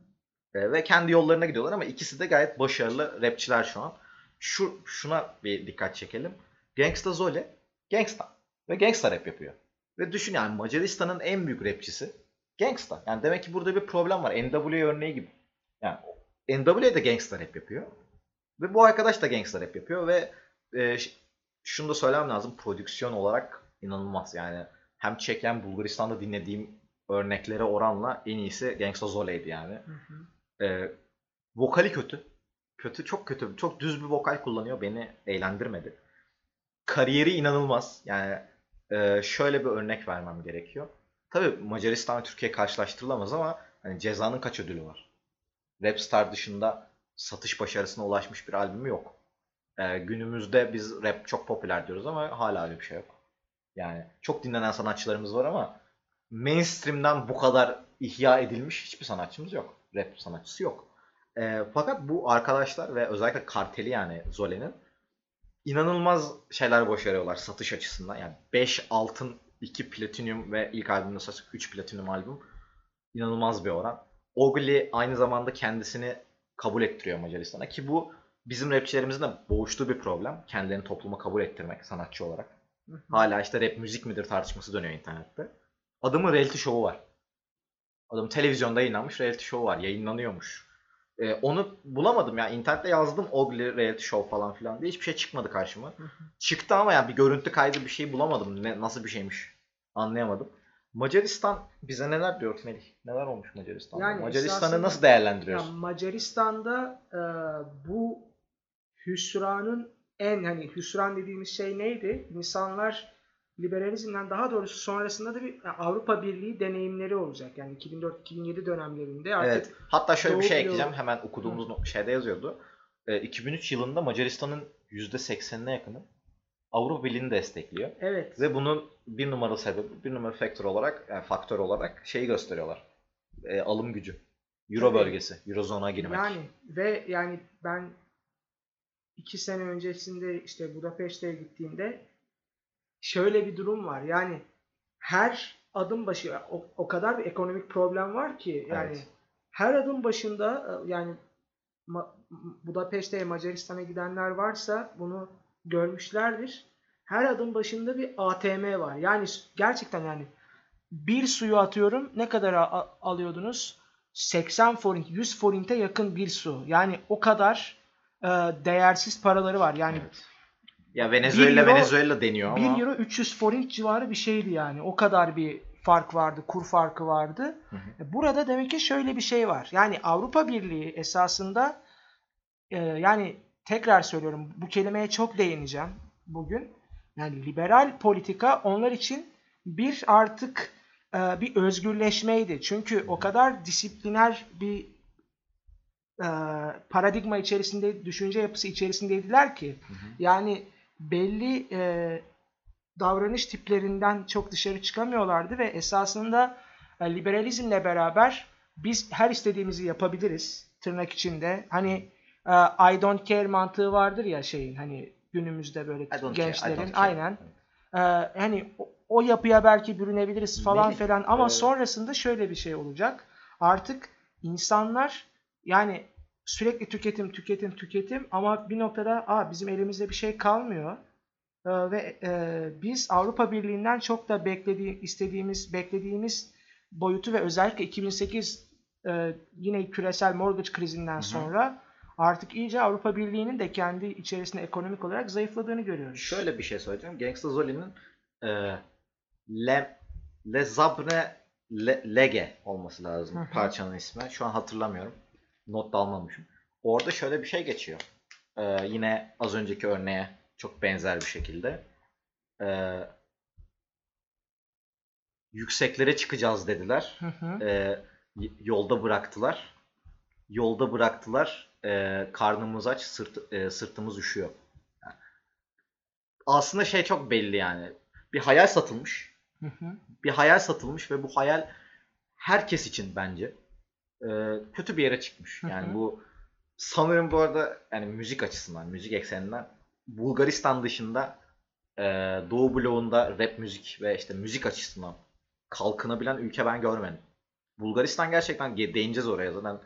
E, ve kendi yollarına gidiyorlar ama ikisi de gayet başarılı rapçiler şu an. Şu şuna bir dikkat çekelim. Gangsta Zole gangsta ve gangsta rap yapıyor. Ve düşün yani Macaristan'ın en büyük rapçisi gangsta. Yani demek ki burada bir problem var. NWA örneği gibi. Yani NWA de gangsta rap yapıyor. Ve bu arkadaş da gangsta rap yapıyor ve e, şunu da söylemem lazım. Prodüksiyon olarak inanılmaz. Yani hem Çek hem Bulgaristan'da dinlediğim örneklere oranla en iyisi Gangsta Zole'ydi yani. Hı hı. E, vokali kötü. Kötü, çok kötü. Çok düz bir vokal kullanıyor. Beni eğlendirmedi. Kariyeri inanılmaz. Yani e, şöyle bir örnek vermem gerekiyor. Tabii Macaristan ve Türkiye karşılaştırılamaz ama hani Ceza'nın kaç ödülü var? Rapstar dışında satış başarısına ulaşmış bir albümü yok. Ee, günümüzde biz rap çok popüler diyoruz ama hala öyle bir şey yok. Yani çok dinlenen sanatçılarımız var ama mainstream'den bu kadar ihya edilmiş hiçbir sanatçımız yok. Rap sanatçısı yok. Ee, fakat bu arkadaşlar ve özellikle karteli yani Zole'nin inanılmaz şeyler başarıyorlar satış açısından. Yani 5 altın, 2 platinum ve ilk albümde satış 3 platinum albüm. İnanılmaz bir oran. Ogli aynı zamanda kendisini kabul ettiriyor Macaristan'a ki bu bizim rapçilerimizin de boğuştuğu bir problem. Kendilerini topluma kabul ettirmek sanatçı olarak. Hala işte rap müzik midir tartışması dönüyor internette. Adamın reality show'u var. Adam televizyonda yayınlanmış reality show var. Yayınlanıyormuş. Ee, onu bulamadım ya. İnternette yazdım Ogli reality show falan filan diye. Hiçbir şey çıkmadı karşıma. Hı hı. Çıktı ama yani bir görüntü kaydı bir şey bulamadım. Ne, nasıl bir şeymiş anlayamadım. Macaristan bize neler diyor Melih? Neler olmuş Macaristan'da? Yani Macaristan'ı nasıl değerlendiriyorsun? Macaristan'da e, bu hüsranın en hani hüsran dediğimiz şey neydi? İnsanlar liberalizmden daha doğrusu sonrasında da bir yani Avrupa Birliği deneyimleri olacak. Yani 2004-2007 dönemlerinde artık Evet. Hatta şöyle bir şey ekleyeceğim. Hemen okuduğumuz no- şeyde yazıyordu. Ee, 2003 yılında Macaristan'ın %80'ine yakını Avrupa Birliği'ni destekliyor. evet. Ve bunun bir numaralı sebebi, bir numaralı faktör olarak, yani faktör olarak şeyi gösteriyorlar. Ee, alım gücü. Euro Tabii. bölgesi, Eurozone'a girmek. Yani ve yani ben iki sene öncesinde işte Budapeşte'ye gittiğimde şöyle bir durum var. Yani her adım başı o, o kadar bir ekonomik problem var ki yani Evet. her adım başında e, yani Ma- Budapeşte'ye Macaristan'a gidenler varsa bunu görmüşlerdir. Her adım başında bir ATM var. Yani gerçekten yani bir suyu atıyorum ne kadar alıyordunuz? 80 forint, 100 forinte yakın bir su. Yani o kadar e, değersiz paraları var. Yani Evet. Ya Venezuela euro- Venezuela deniyor 1 ama euro 300 forint civarı bir şeydi yani. O kadar bir fark vardı, kur farkı vardı. Hı hı. E, Burada demek ki şöyle bir şey var. Yani Avrupa Birliği esasında e, yani tekrar söylüyorum bu kelimeye çok değineceğim bugün. Yani liberal politika onlar için bir artık e, bir özgürleşmeydi. Çünkü o kadar disipliner bir e, paradigma içerisinde, düşünce yapısı içerisindeydiler ki Hı hı. yani belli e, davranış tiplerinden çok dışarı çıkamıyorlardı ve esasında e, liberalizmle beraber biz her istediğimizi yapabiliriz tırnak içinde. Hani e, I don't care mantığı vardır ya şeyin hani günümüzde böyle gençlerin care. aynen e, hani o, o yapıya belki bürünebiliriz falan filan ama e, sonrasında şöyle bir şey olacak. Artık insanlar yani sürekli tüketim tüketim tüketim ama bir noktada Aa, bizim elimizde bir şey kalmıyor. Ee, ve e, biz Avrupa Birliği'nden çok da beklediği, istediğimiz, beklediğimiz boyutu ve özellikle 2008 e, yine küresel mortgage krizinden hı. sonra artık iyice Avrupa Birliği'nin de kendi içerisinde ekonomik olarak zayıfladığını görüyoruz. Şöyle bir şey söyleyeceğim. Gangsta Zoli'nin e, Le, Le Zabre Le, Lege olması lazım Hı hı. parçanın ismi. Şu an hatırlamıyorum. Not da almamışım. Orada şöyle bir şey geçiyor. Ee, yine az önceki örneğe çok benzer bir şekilde. Ee, yükseklere çıkacağız dediler. Hı hı. Ee, yolda bıraktılar. Yolda bıraktılar. Ee, karnımız aç, sırt, e, sırtımız üşüyor. Yani aslında şey çok belli yani. Bir hayal satılmış. Hı hı. Bir hayal satılmış ve bu hayal herkes için bence e, kötü bir yere çıkmış. Yani bu sanırım bu arada yani müzik açısından, müzik ekseninden Bulgaristan dışında e, Doğu bloğunda rap müzik ve işte müzik açısından kalkınabilen ülke ben görmedim. Bulgaristan gerçekten ge- değineceğiz oraya zaten.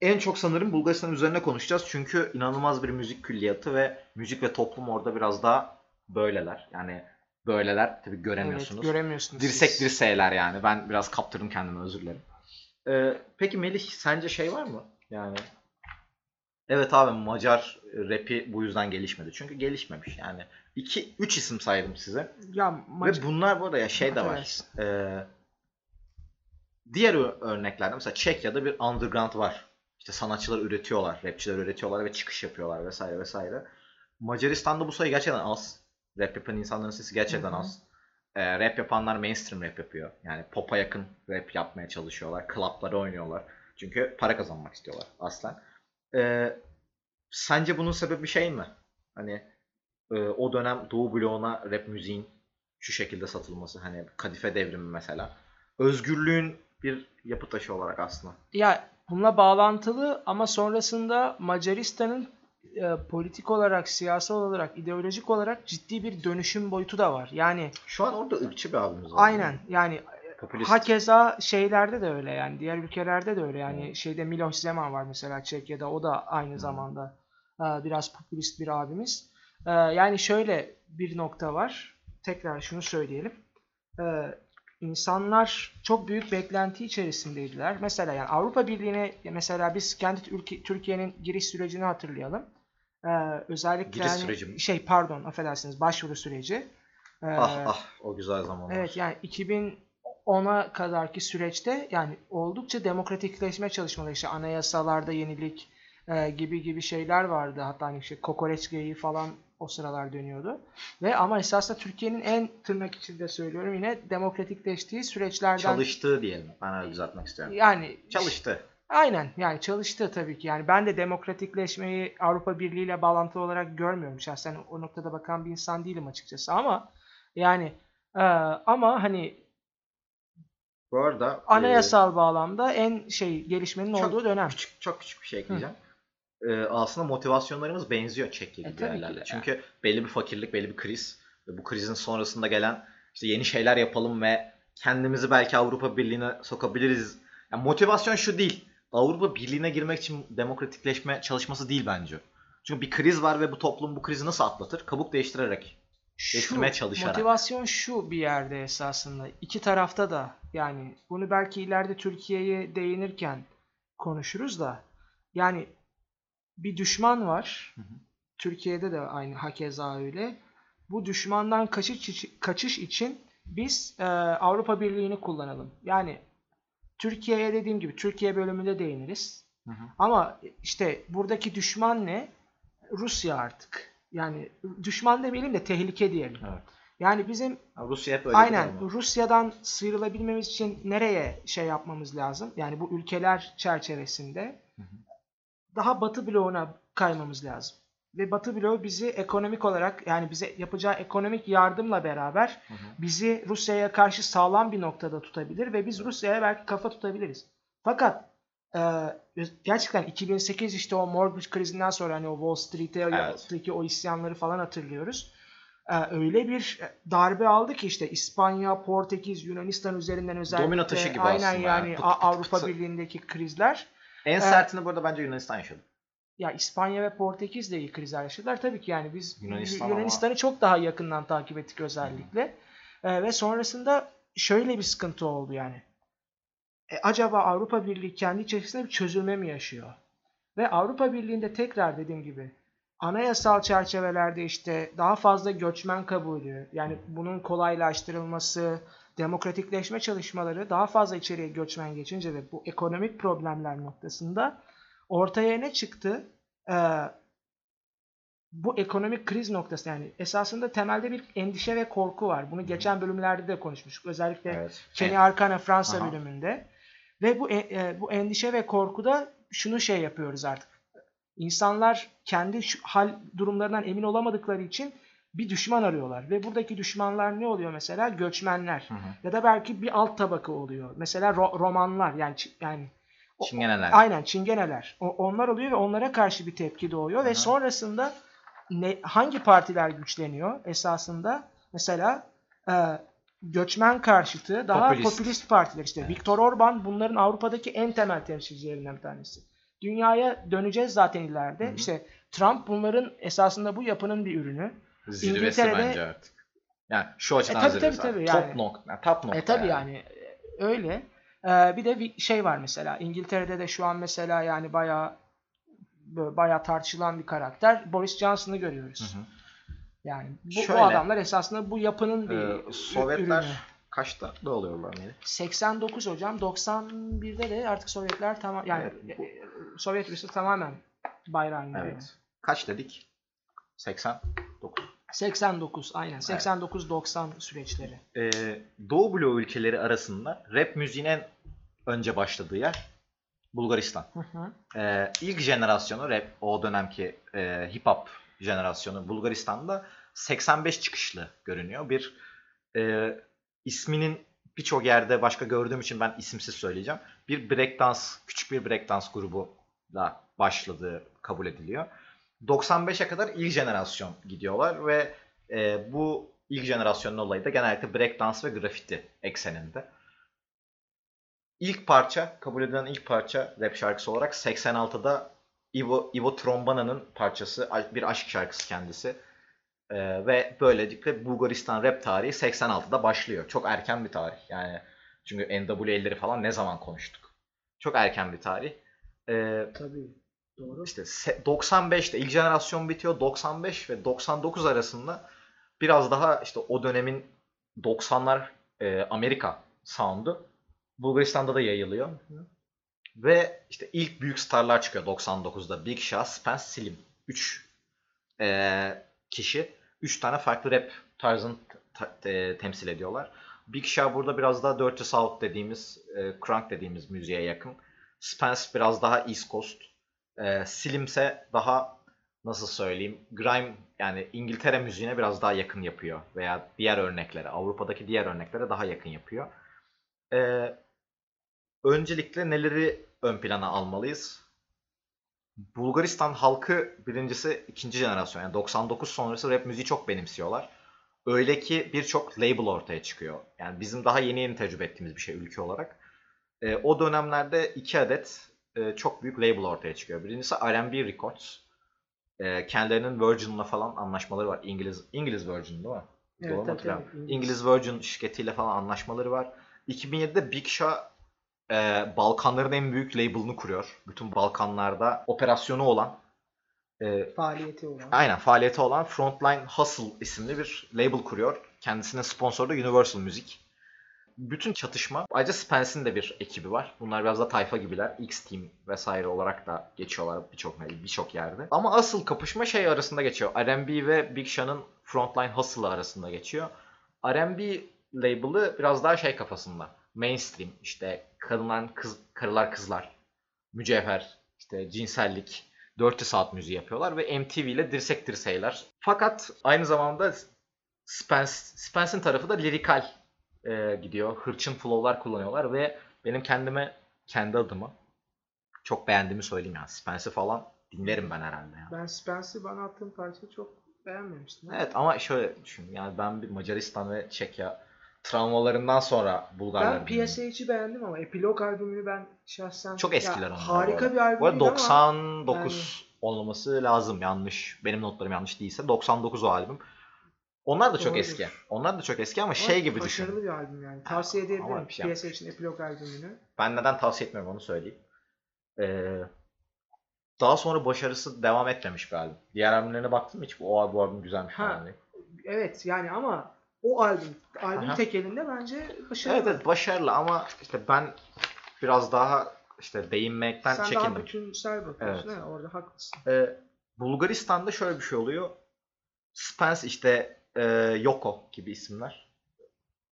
En çok sanırım Bulgaristan üzerine konuşacağız çünkü inanılmaz bir müzik külliyatı ve müzik ve toplum orada biraz daha böyleler. Yani böyleler tabii göremiyorsunuz. Evet, göremiyorsunuz. Dirsek siz. dirseğler yani. Ben biraz kaptırdım kendimi özür dilerim. Ee, peki Melih sence şey var mı? Yani evet abi Macar rapi bu yüzden gelişmedi. Çünkü gelişmemiş yani. 2 3 isim saydım size. Ya maç... Ve bunlar bu arada ya şey de var. Ee, diğer örneklerde mesela Çekya'da bir underground var. İşte sanatçılar üretiyorlar, rapçiler üretiyorlar ve çıkış yapıyorlar vesaire vesaire. Macaristan'da bu sayı gerçekten az. Rap yapan insanların sesi gerçekten Hı hı. az. Ee, rap yapanlar mainstream rap yapıyor. Yani pop'a yakın rap yapmaya çalışıyorlar. Club'lara oynuyorlar. Çünkü para kazanmak istiyorlar aslen. Ee, sence bunun sebebi şey mi? Hani e, o dönem Doğu bloğuna rap müziğin şu şekilde satılması. Hani kadife devrimi mesela. Özgürlüğün bir yapı taşı olarak aslında. Ya bununla bağlantılı ama sonrasında Macaristan'ın e, politik olarak, siyasal olarak, ideolojik olarak ciddi bir dönüşüm boyutu da var. Yani Şu an orada ırkçı bir abimiz var. aynen yani Popülist. hakeza şeylerde de öyle yani diğer ülkelerde de öyle yani şeyde Miloš Zeman var mesela Çekya'da o da aynı zamanda e, biraz popülist bir abimiz. E, yani şöyle bir nokta var. Tekrar şunu söyleyelim. E, insanlar çok büyük beklenti içerisindeydiler. Mesela yani Avrupa Birliği'ne mesela biz kendi ülke, Türkiye'nin giriş sürecini hatırlayalım. E, özellikle Giriş süreci mi? şey pardon affedersiniz başvuru süreci. E, Ah ah o güzel zamanlar. Evet yani 2010'a kadarki süreçte yani oldukça demokratikleşme çalışmaları işte anayasalarda yenilik e, gibi gibi şeyler vardı. Hatta hani işte kokoreç geyiği falan o sıralar dönüyordu. Ve ama esasında Türkiye'nin en tırnak içinde söylüyorum yine demokratikleştiği süreçlerden Çalıştığı diyelim. Ben öyle düzeltmek istiyorum. yani Çalıştı. Aynen yani çalıştı tabii ki. Yani ben de demokratikleşmeyi Avrupa Birliği ile bağlantılı olarak görmüyorum. Şahsen o noktada bakan bir insan değilim açıkçası ama yani e, ama hani Bu arada anayasal bağlamda en şey gelişmenin çok olduğu dönem. e, küçük çok küçük bir şey ekleyeceğim. Ee, aslında motivasyonlarımız benziyor Çekya E, gibi tabii ki yerlerle. de. Çünkü belli bir fakirlik, belli bir kriz ve bu krizin sonrasında gelen işte yeni şeyler yapalım ve kendimizi belki Avrupa Birliği'ne sokabiliriz. Yani motivasyon şu değil. Avrupa Birliği'ne girmek için demokratikleşme çalışması değil bence. Çünkü bir kriz var ve bu toplum bu krizi nasıl atlatır? Kabuk değiştirerek. Değiştirmeye çalışarak. motivasyon şu bir yerde esasında. iki tarafta da yani bunu belki ileride Türkiye'ye değinirken konuşuruz da yani bir düşman var. Hı hı. Türkiye'de de aynı hakeza öyle. Bu düşmandan kaçış, kaçış için biz e, Avrupa Birliği'ni kullanalım. Yani Türkiye'ye dediğim gibi Türkiye bölümünde değiniriz. Hı hı. Ama işte buradaki düşman ne? Rusya artık. Yani düşman demeyelim de tehlike diyelim. Evet. Yani bizim Ya Rusya hep öyle aynen. Rusya'dan sıyrılabilmemiz için nereye şey yapmamız lazım? Yani bu ülkeler çerçevesinde Hı hı. daha Batı bloğuna kaymamız lazım. Ve Batı bloğu bizi ekonomik olarak yani bize yapacağı ekonomik yardımla beraber Hı hı. bizi Rusya'ya karşı sağlam bir noktada tutabilir ve biz Rusya'ya belki kafa tutabiliriz. Fakat e, gerçekten 2008 işte o mortgage krizinden sonra hani o Wall Street'e Evet. o isyanları falan hatırlıyoruz. E, öyle bir darbe aldı ki işte İspanya, Portekiz, Yunanistan üzerinden özellikle Domino taşı gibi aynen aslında yani yani. Pıt pıt Avrupa pıt. Birliği'ndeki krizler En sertini burada bence Yunanistan yaşadı. Ya İspanya ve Portekiz de iyi krizler yaşadılar. Tabii ki yani biz Yunanistan Yunanistan'ı çok daha yakından takip ettik özellikle. Ee, ve sonrasında şöyle bir sıkıntı oldu yani. E, acaba Avrupa Birliği kendi içerisinde bir çözülme mi yaşıyor? Ve Avrupa Birliği'nde tekrar dediğim gibi anayasal çerçevelerde işte daha fazla göçmen kabulü, yani bunun kolaylaştırılması, demokratikleşme çalışmaları daha fazla içeriye göçmen geçince ve bu ekonomik problemler noktasında ortaya ne çıktı? Ee, bu ekonomik kriz noktası yani esasında temelde bir endişe ve korku var. Bunu geçen bölümlerde de konuşmuştuk. Özellikle Evet. Kenny Arcana Fransa Aha. bölümünde. Ve bu e- e, bu endişe ve korkuda şunu şey yapıyoruz artık. İnsanlar kendi hal durumlarından emin olamadıkları için bir düşman arıyorlar. Ve buradaki düşmanlar ne oluyor mesela? Göçmenler. Hı hı. Ya da belki bir alt tabaka oluyor. Mesela ro- romanlar yani yani Çingeneler. Aynen çingeneler. O- onlar oluyor ve onlara karşı bir tepki doğuyor ve Aha. sonrasında ne, hangi partiler güçleniyor esasında? Mesela e, göçmen karşıtı daha Popülist. popülist, partiler işte. Evet. Viktor Orban bunların Avrupa'daki en temel temsilcilerinden bir tanesi. Dünyaya döneceğiz zaten ileride. Hı hı. İşte Trump bunların esasında bu yapının bir ürünü. Zirvesi İngiltere'de- bence artık. Yani şu açıdan E, tabii, tabii, tabii, Top yani. nokta. yani top nokta E tabi yani. e, öyle. E, bir de bir şey var mesela İngiltere'de de şu an mesela yani bayağı bayağı tartışılan bir karakter Boris Johnson'ı görüyoruz. Hı hı. Yani bu, bu Şöyle, adamlar esasında bu yapının bir Ee, ü- Sovyetler ürünü. kaçta dağılıyorlar neydi? 89 hocam 91'de de artık Sovyetler tamam yani Evet, e, Sovyet Rusya tamamen bayrağını. Evet. Kaç dedik? 89. 89 aynen 89-90 süreçleri. Ee, Doğu bloğu ülkeleri arasında rap müziğin en önce başladığı yer Bulgaristan. Hı hı. Ee, ilk jenerasyonu rap o dönemki e, hip hop jenerasyonu Bulgaristan'da 85 çıkışlı görünüyor. Bir e, isminin birçok yerde başka gördüğüm için ben isimsiz söyleyeceğim. Bir breakdance, küçük bir breakdance grubu da başladığı kabul ediliyor. 95'e kadar ilk jenerasyon gidiyorlar ve e, bu ilk jenerasyonun olayı da genellikle breakdance ve grafiti ekseninde. İlk parça, kabul edilen ilk parça rap şarkısı olarak 86'da Ivo, Ivo Trombana'nın parçası, bir aşk şarkısı kendisi. Ee, ve böylelikle Bulgaristan rap tarihi 86'da başlıyor. Çok erken bir tarih. Yani çünkü NWA'leri falan ne zaman konuştuk? Çok erken bir tarih. Ee, Tabii. Doğru. işte se- 95'te ilk jenerasyon bitiyor. 95 ve 99 arasında biraz daha işte o dönemin 90'lar e, Amerika sound'u Bulgaristan'da da yayılıyor. Ve işte ilk büyük starlar çıkıyor 99'da. Big Shah, Spence, Slim. 3 kişi 3 tane farklı rap tarzını ta- te- temsil ediyorlar. Big Shah burada biraz daha Dirty South dediğimiz, e, crunk dediğimiz müziğe yakın. Spence biraz daha East Coast. E, Slim ise daha nasıl söyleyeyim grime yani İngiltere müziğine biraz daha yakın yapıyor. Veya diğer örneklere, Avrupa'daki diğer örneklere daha yakın yapıyor. E, öncelikle neleri ön plana almalıyız? Bulgaristan halkı birincisi ikinci jenerasyon yani 99 sonrası rap müziği çok benimsiyorlar. Öyle ki birçok label ortaya çıkıyor. Yani bizim daha yeni yeni tecrübe ettiğimiz bir şey ülke olarak. E, o dönemlerde iki adet e, çok büyük label ortaya çıkıyor. Birincisi R&B Records. E, kendilerinin Virgin'la falan anlaşmaları var. İngiliz İngiliz Virgin değil mi? Evet, Doğru hatırlıyorum? tabii, İngiliz. İngiliz Virgin şirketiyle falan anlaşmaları var. 2007'de Big Shah e, Balkanların en büyük label'ını kuruyor. Bütün Balkanlarda operasyonu olan e, Faaliyeti olan. aynen faaliyeti olan Frontline Hustle isimli bir label kuruyor. Kendisinin sponsoru da Universal Music. Bütün çatışma ayrıca Spence'in de bir ekibi var. Bunlar biraz da tayfa gibiler. X-Team vesaire olarak da geçiyorlar birçok birçok yerde. Ama asıl kapışma şey arasında geçiyor. R&B ve Big Sean'ın Frontline Hustle'ı arasında geçiyor. R&B label'ı biraz daha şey kafasında. Mainstream işte kadınlar, kız, karılar kızlar, mücevher, işte cinsellik, Dirty South müziği yapıyorlar ve MTV ile dirsek dirseyler. Fakat aynı zamanda Spence, Spence'in tarafı da lirikal e, gidiyor. Hırçın flow'lar kullanıyorlar ve benim kendime, kendi adıma çok beğendiğimi söyleyeyim yani. Spence'i falan dinlerim ben herhalde ya. Ben Spence'i bana attığın parçayı çok beğenmemiştim. Evet ama şöyle düşün. Yani ben bir Macaristan ve Çekya travmalarından sonra Bulgarlar Ben PSH'i beğendim ama Epilog albümünü ben şahsen Çok eskiler onlar. Harika bir albüm Bu arada değil ama 99 olması lazım yanlış. Benim notlarım yanlış değilse 99 o albüm. Onlar da çok Doğrudur. eski. Onlar da çok eski ama ama şey gibi düşün. Başarılı bir albüm yani. Tavsiye edebilirim bir şey. PSH'in Epilog albümünü. Ben neden tavsiye etmiyorum onu söyleyeyim. Ee, daha sonra başarısı devam etmemiş bir albüm. Diğer albümlerine baktın mı hiç? O bu albüm güzelmiş Ha, falan diye. Evet yani ama o albüm, albüm Aha. tekelinde bence başarılı. Evet, evet başarılı ama işte ben biraz daha işte değinmekten Sen çekindim. daha bütünsel bakıyorsun. Evet. ha, orada haklısın. Ee, Bulgaristan'da şöyle bir şey oluyor. Spence işte e, Yoko gibi isimler.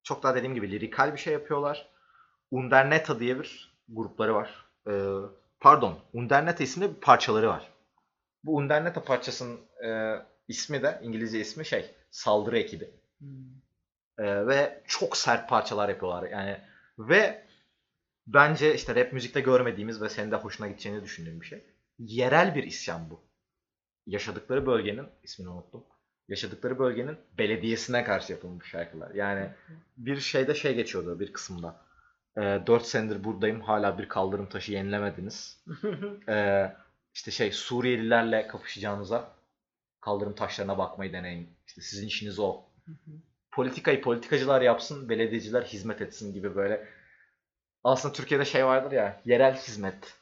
Çok daha dediğim gibi lirikal bir şey yapıyorlar. Underneta diye bir grupları var. E, pardon, Underneta isimli bir parçaları var. Bu Underneta parçasının e, ismi de İngilizce ismi şey saldırı ekibi. Hmm. E, ve çok sert parçalar yapıyorlar. Yani ve bence işte rap müzikte görmediğimiz ve senin de hoşuna gideceğini düşündüğüm bir şey. Yerel bir isyan bu. Yaşadıkları bölgenin ismini unuttum. Yaşadıkları bölgenin belediyesine karşı yapılmış şarkılar. Yani bir şeyde şey geçiyordu bir kısımda. E, 4 senedir buradayım hala bir kaldırım taşı yenilemediniz. E, işte şey Suriyelilerle kapışacağınıza kaldırım taşlarına bakmayı deneyin. İşte sizin işiniz o. Politikayı politikacılar yapsın, belediyeciler hizmet etsin gibi böyle. Aslında Türkiye'de şey vardır ya, yerel hizmet.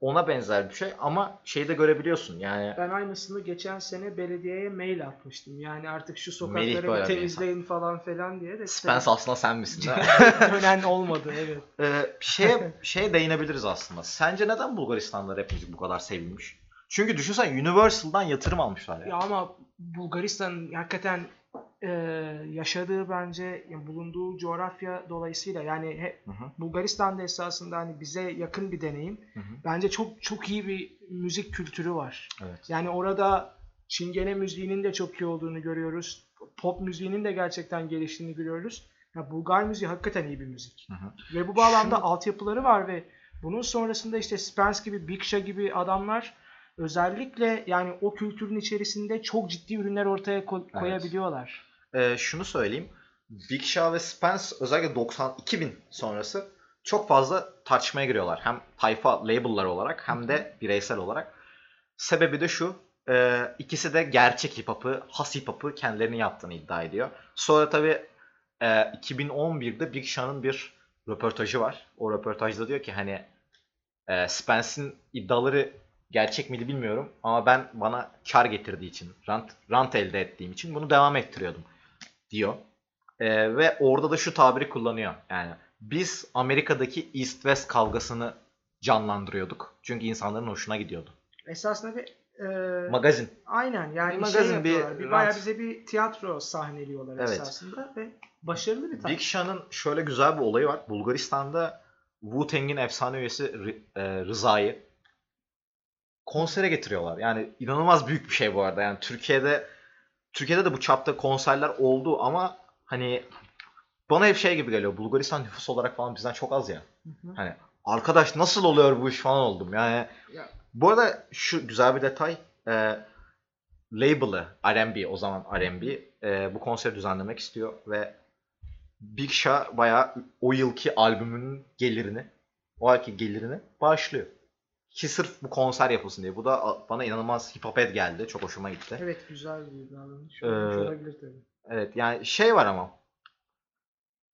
Ona benzer bir şey ama şeyi de görebiliyorsun yani. Ben aynısını geçen sene belediyeye mail atmıştım. Yani artık şu sokakları bir temizleyin falan filan diye de. Spence aslında sen misin? Dönen olmadı evet. Ee, şeye, şeye değinebiliriz aslında. Sence neden Bulgaristan'da rap müzik bu kadar sevilmiş? Çünkü düşünsen Universal'dan yatırım almışlar ya. Ya ama Bulgaristan'ın hakikaten e, yaşadığı bence yani bulunduğu coğrafya dolayısıyla yani he- Hı hı, Bulgaristan'da esasında hani bize yakın bir deneyim. hı hı. Bence çok çok iyi bir müzik kültürü var. Evet. Yani orada Çingene müziğinin de çok iyi olduğunu görüyoruz. Pop müziğinin de gerçekten geliştiğini görüyoruz. Ya Bulgar müziği hakikaten iyi bir müzik. Hı hı. Ve bu bağlamda Şunu- altyapıları var ve bunun sonrasında işte Spence gibi, Big Shaq gibi adamlar özellikle yani o kültürün içerisinde çok ciddi ürünler ortaya ko- Evet. koyabiliyorlar. Ee, şunu söyleyeyim. Big Shaw ve Spence özellikle 90 2000 sonrası çok fazla tartışmaya giriyorlar. Hem tayfa label'lar olarak hem de bireysel olarak. Sebebi de şu. e, ikisi de gerçek hip hop'ı, has hip hop'ı kendilerinin yaptığını iddia ediyor. Sonra tabii e, 2011'de Big Sean'ın bir röportajı var. O röportajda diyor ki hani e, Spence'in iddiaları gerçek miydi bilmiyorum ama ben bana kar getirdiği için, rant, rant elde ettiğim için bunu devam ettiriyordum diyor. E, ve orada da şu tabiri kullanıyor. Yani biz Amerika'daki East-West kavgasını canlandırıyorduk. Çünkü insanların hoşuna gidiyordu. Esasında bir e, Magazin. aynen yani bir şey magazin, bir yapıyorlar. Bir, rant. bayağı bize bir tiyatro sahneliyorlar Evet. esasında ve başarılı bir Big tarz. Sean'ın şöyle güzel bir olayı var. Bulgaristan'da Wu-Tang'in efsane üyesi e, Rıza'yı konsere getiriyorlar. Yani inanılmaz büyük bir şey bu arada. Yani Türkiye'de Türkiye'de de bu çapta konserler oldu ama hani bana hep şey gibi geliyor. Bulgaristan nüfus olarak falan bizden çok az ya. Hı hı. Hani arkadaş nasıl oluyor bu iş falan oldum. Yani Ya. bu arada şu güzel bir detay. E, label'ı R&B o zaman R&B e, bu konseri düzenlemek istiyor ve Big Shaq bayağı o yılki albümünün gelirini o ayki gelirini bağışlıyor. Ki sırf bu konser yapılsın diye. Bu da bana inanılmaz hip hop geldi. Çok hoşuma gitti. Evet güzel bir davranış. Ee, olabilir tabii. Evet yani şey var ama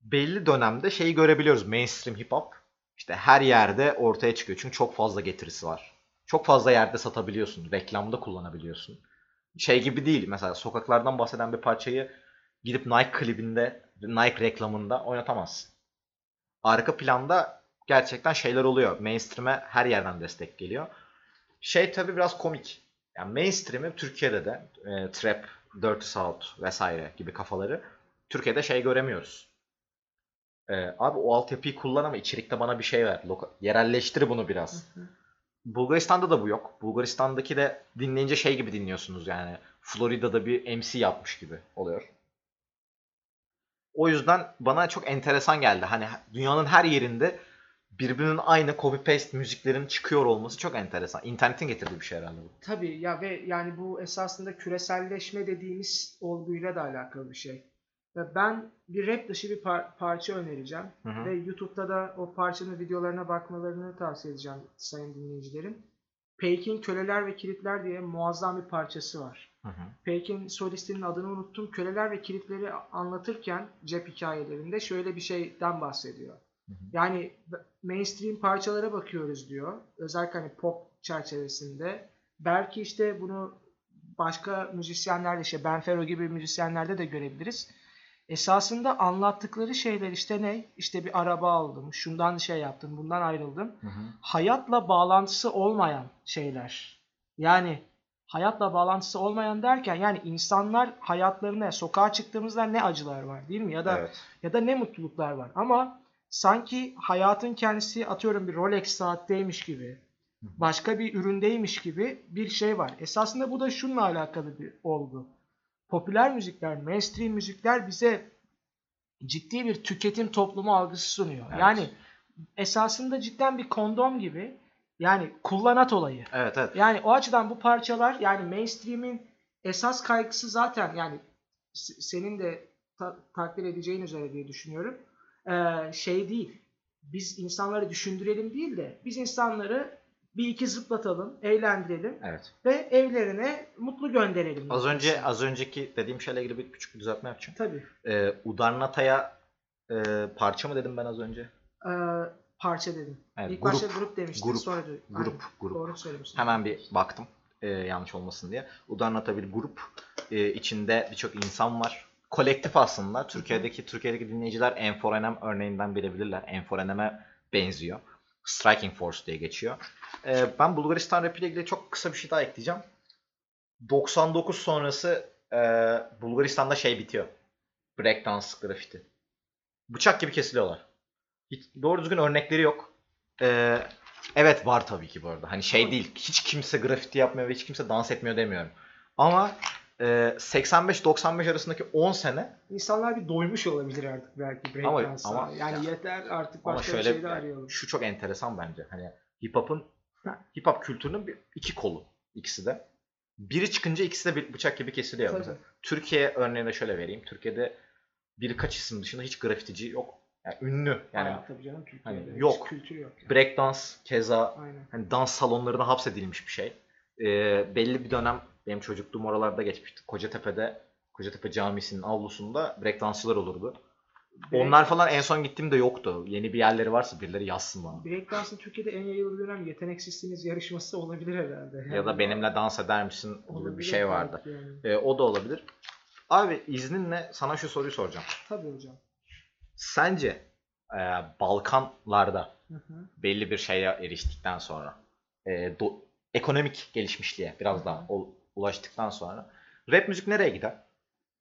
belli dönemde şeyi görebiliyoruz mainstream hip hop işte her yerde ortaya çıkıyor çünkü çok fazla getirisi var. Çok fazla yerde satabiliyorsun, reklamda kullanabiliyorsun. Şey gibi değil mesela sokaklardan bahseden bir parçayı gidip Nike klibinde, Nike reklamında oynatamazsın. Arka planda gerçekten şeyler oluyor. Mainstream'e her yerden destek geliyor. Şey tabii biraz komik. Yani mainstream'i Türkiye'de de e, trap, Dirty South vesaire gibi kafaları Türkiye'de şey göremiyoruz. Ee, abi o altyapıyı kullan ama içerikte bana bir şey ver. Loka- yerelleştir bunu biraz. Hı hı. Bulgaristan'da da bu yok. Bulgaristan'daki de dinleyince şey gibi dinliyorsunuz yani. Florida'da bir MC yapmış gibi oluyor. O yüzden bana çok enteresan geldi. Hani dünyanın her yerinde birbirinin aynı copy paste müziklerin çıkıyor olması çok enteresan. İnternetin getirdiği bir şey herhalde bu. Tabii ya ve yani bu esasında küreselleşme dediğimiz olguyla da alakalı bir şey. Ve ben bir rap dışı bir par- parça önereceğim. Hı hı. Ve YouTube'da da o parçanın videolarına bakmalarını tavsiye edeceğim sayın dinleyicilerin. Peyk'in Köleler ve Kilitler diye muazzam bir parçası var. Hı hı. Peyk'in solistinin adını unuttum. Köleler ve Kilitleri anlatırken cep hikayelerinde şöyle bir şeyden bahsediyor. Yani mainstream parçalara bakıyoruz diyor. Özellikle hani pop çerçevesinde. Belki işte bunu başka müzisyenlerde işte Ben Fero gibi müzisyenlerde de görebiliriz. Esasında anlattıkları şeyler işte ne? İşte bir araba aldım, şundan şey yaptım, bundan ayrıldım. Hı hı. Hayatla bağlantısı olmayan şeyler. Yani hayatla bağlantısı olmayan derken yani insanlar hayatlarına sokağa çıktığımızda ne acılar var değil mi? Ya da Evet. ya da ne mutluluklar var. Ama sanki hayatın kendisi atıyorum bir Rolex saatteymiş gibi, başka bir üründeymiş gibi bir şey var. Esasında bu da şununla alakalı bir olgu. Popüler müzikler, mainstream müzikler bize ciddi bir tüketim toplumu algısı sunuyor. Evet. Yani esasında cidden bir kondom gibi yani kullanat olayı. Evet evet. Yani o açıdan bu parçalar yani mainstream'in esas kaygısı zaten yani senin de ta- takdir edeceğin üzere diye düşünüyorum. Şey değil. Biz insanları düşündürelim değil de biz insanları bir iki zıplatalım, eğlendirelim Evet. ve evlerine mutlu gönderelim. Az önce az önceki dediğim şeyle ilgili bir küçük bir düzeltme yapacağım. tabii Ee, Udarnata'ya e, parça mı dedim ben az önce? ee, parça dedim. Evet, İlk grup. başta grup demiştin Grup. sonra Grup, Aynen, grup. Doğru söylemişsin. Hemen bir baktım e, yanlış olmasın diye. Udarnata bir grup. E, içinde birçok insan var. Kolektif aslında. Türkiye'deki Türkiye'deki dinleyiciler Enforenem örneğinden bilebilirler. Enforenem'e benziyor. Striking Force diye geçiyor. E, ben Bulgaristan rap ile ilgili çok kısa bir şey daha ekleyeceğim. 99 sonrası e, Bulgaristan'da şey bitiyor. Breakdance, grafiti. Bıçak gibi kesiliyorlar. Hiç, doğru düzgün örnekleri yok. E, Evet var tabii ki bu arada. Hani şey değil. Hiç kimse grafiti yapmıyor ve hiç kimse dans etmiyor demiyorum. Ama 85-95 arasındaki 10 sene İnsanlar bir doymuş olabilir artık belki Ama- breakdance'a. ama- yani yeter artık ama başka bir şöyle şey de arayalım. şu çok enteresan bence. Hani hip hop'un hip hop kültürünün bir, iki kolu ikisi de. Biri çıkınca ikisi de bir bıçak gibi kesiliyor. Tabii. Mesela Türkiye örneğini de şöyle vereyim. Türkiye'de birkaç isim dışında hiç grafitici yok. Yani ünlü. Yani Aa, tabii canım Türkiye'de hani hiç yok. kültür yok. Yani. breakdance keza Aynen. hani dans salonlarına hapsedilmiş bir şey. Ee, belli bir dönem benim çocukluğum oralarda geçmişti. Kocatepe'de Kocatepe Camisi'nin avlusunda breakdansçılar olurdu. Break- Onlar falan en son gittiğimde yoktu. Yeni bir yerleri varsa birileri yazsın bana. Breakdance'ın Türkiye'de en yayılı dönem yeteneksizsiniz yarışması olabilir herhalde. Ya da benimle dans eder misin gibi bir şey vardı. Yani. Ee, o da olabilir. Abi izninle sana şu soruyu soracağım. Tabii hocam. Sence e, Balkanlarda Hı hı. belli bir şeye eriştikten sonra e, do- ekonomik gelişmişliğe biraz daha ol- ulaştıktan sonra rap müzik nereye gider?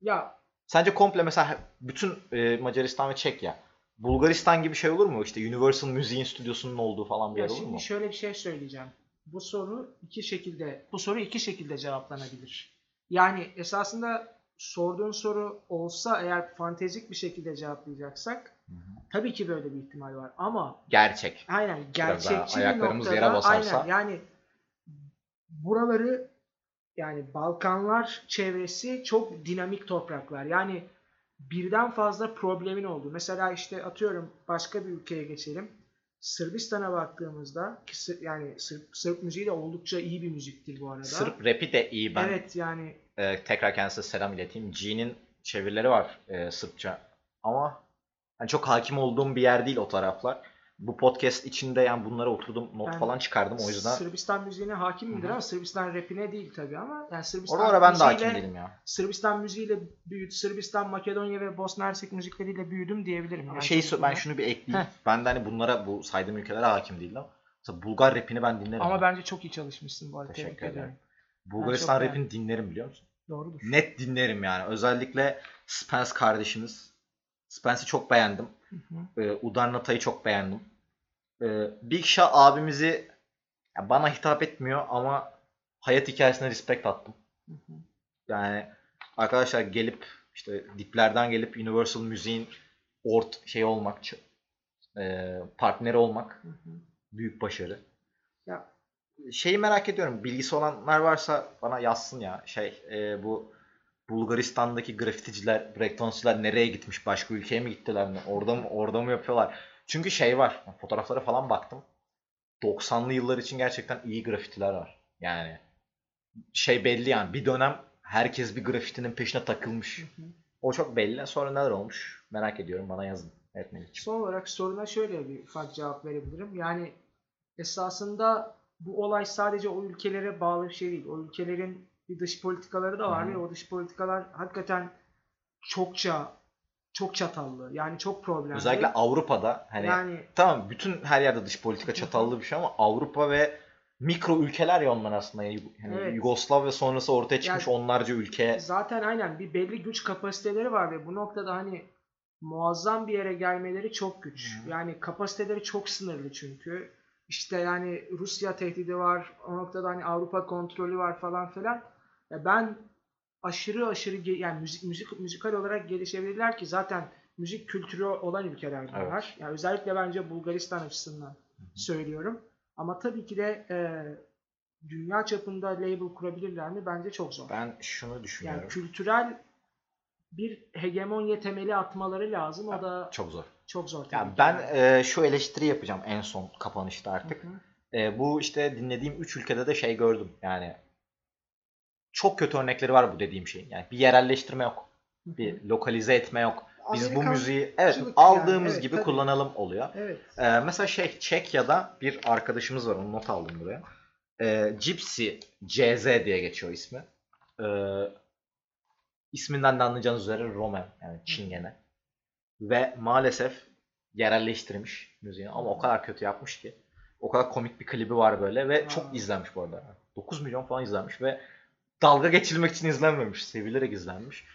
Ya Sence komple mesela bütün e, Macaristan ve Çekya Bulgaristan gibi şey olur mu? İşte Universal Müziğin stüdyosunun olduğu falan bir Ya yer olur şimdi mu? şöyle bir şey söyleyeceğim. Bu soru iki şekilde bu soru iki şekilde cevaplanabilir. Yani esasında sorduğun soru olsa eğer fantezik bir şekilde cevaplayacaksak tabii ki böyle bir ihtimal var ama Gerçek. aynen gerçekçi bir ayaklarımız noktada yere basarsa. aynen yani buraları yani Balkanlar çevresi çok dinamik topraklar. Yani birden fazla problemin olduğu. Mesela işte atıyorum başka bir ülkeye geçelim. Sırbistan'a baktığımızda ki Sır- yani Sırp, Sırp müziği de oldukça iyi bir müziktir bu arada. Sırp rapi de iyi. Ben Evet yani e, tekrar kendisine selam ileteyim. G'nin çevirileri var e, Sırpça. Ama hani çok hakim olduğum bir yer değil o taraflar. Bu podcast içinde yani bunlara oturdum not Ben falan çıkardım o yüzden. Sırbistan müziğine hakim midir ama Sırbistan rapine değil tabii ama yani Sırbistan Oralara ben de hakim değilim ya. Sırbistan müziğiyle büyüdüm. Sırbistan, Makedonya ve Bosna Hersek müzikleriyle büyüdüm diyebilirim. Yani şey ben şunu bir ekleyeyim. Heh. Ben de hani bunlara bu saydığım ülkelere hakim değilim. Mesela Bulgar rapini ben dinlerim. Ama ya. bence çok iyi çalışmışsın bu arada. Teşekkür ederim. ederim. Bulgaristan rapini dinlerim biliyor musun? Doğrudur. Net dinlerim yani. Özellikle Spence kardeşimiz. Spence'i çok beğendim. Hı hı. Ee, Udarnata'yı çok beğendim. Ee, Big Shot abimizi bana hitap etmiyor ama hayat hikayesine respect attım. Hı hı. Yani arkadaşlar gelip işte diplerden gelip Universal Müziğin ort şey olmak, e, partneri olmak Hı hı. büyük başarı. Ya Şeyi merak ediyorum. Bilgisi olanlar varsa bana yazsın ya. Şey e, bu Bulgaristan'daki grafiticiler, breakdance'çılar nereye gitmiş? Başka ülkeye mi gittiler mi? Orada mı orada mı yapıyorlar? Çünkü şey var. Fotoğraflara falan baktım. 90'lı yıllar için gerçekten iyi grafitiler var. Yani şey belli yani. Bir dönem herkes bir grafitinin peşine takılmış. Hı hı. O çok belli. Sonra neler olmuş? Merak ediyorum. Bana yazın. Evet. Son olarak soruna şöyle bir ufak cevap verebilirim. Yani esasında bu olay sadece o ülkelere bağlı bir şey değil. O ülkelerin bir dış politikaları da var ve o dış politikalar hakikaten çokça çok çatallı. Yani çok problemli. Özellikle Avrupa'da hani yani Tamam bütün her yerde dış politika çatallı bir şey ama Avrupa ve mikro ülkeler ya onlar aslında. Yani Evet. Yugoslav ve sonrası ortaya çıkmış Yani- onlarca ülke. Zaten aynen bir belli güç kapasiteleri var ve bu noktada hani muazzam bir yere gelmeleri çok güç. Hı. Yani kapasiteleri çok sınırlı çünkü. İşte yani Rusya tehdidi var. O noktada hani Avrupa kontrolü var falan filan. Ya ben aşırı aşırı yani müzik müzik müzikal olarak gelişebilirler ki zaten müzik kültürü olan ülkeler bunlar. Evet. Yani özellikle bence Bulgaristan açısından söylüyorum. Ama tabii ki de e, dünya çapında label kurabilirler mi? Bence çok zor. Ben şunu düşünüyorum. Yani kültürel bir hegemonya temeli atmaları lazım. O da Çok zor. çok zor. Yani ben e, şu eleştiri yapacağım en son kapanışta artık. Hı hı. E, bu işte dinlediğim 3 ülkede de şey gördüm. Yani çok kötü örnekleri var bu dediğim şeyin. Yani bir yerelleştirme yok. Bir lokalize etme yok. Biz bu müziği evet yani, aldığımız evet, gibi tabii. kullanalım oluyor. Evet. Ee, mesela şey Çekya'da bir arkadaşımız var onu not aldım buraya. Ee, Gypsy CZ diye geçiyor ismi. Ee, isminden de anlayacağınız üzere Roman yani Çingene. Ve maalesef yerelleştirmiş müziğini ama o kadar kötü yapmış ki. O kadar komik bir klibi var böyle ve Aa. çok izlenmiş bu arada. 9 milyon falan izlenmiş ve dalga geçilmek için izlenmemiş. Sevilerek izlenmiş.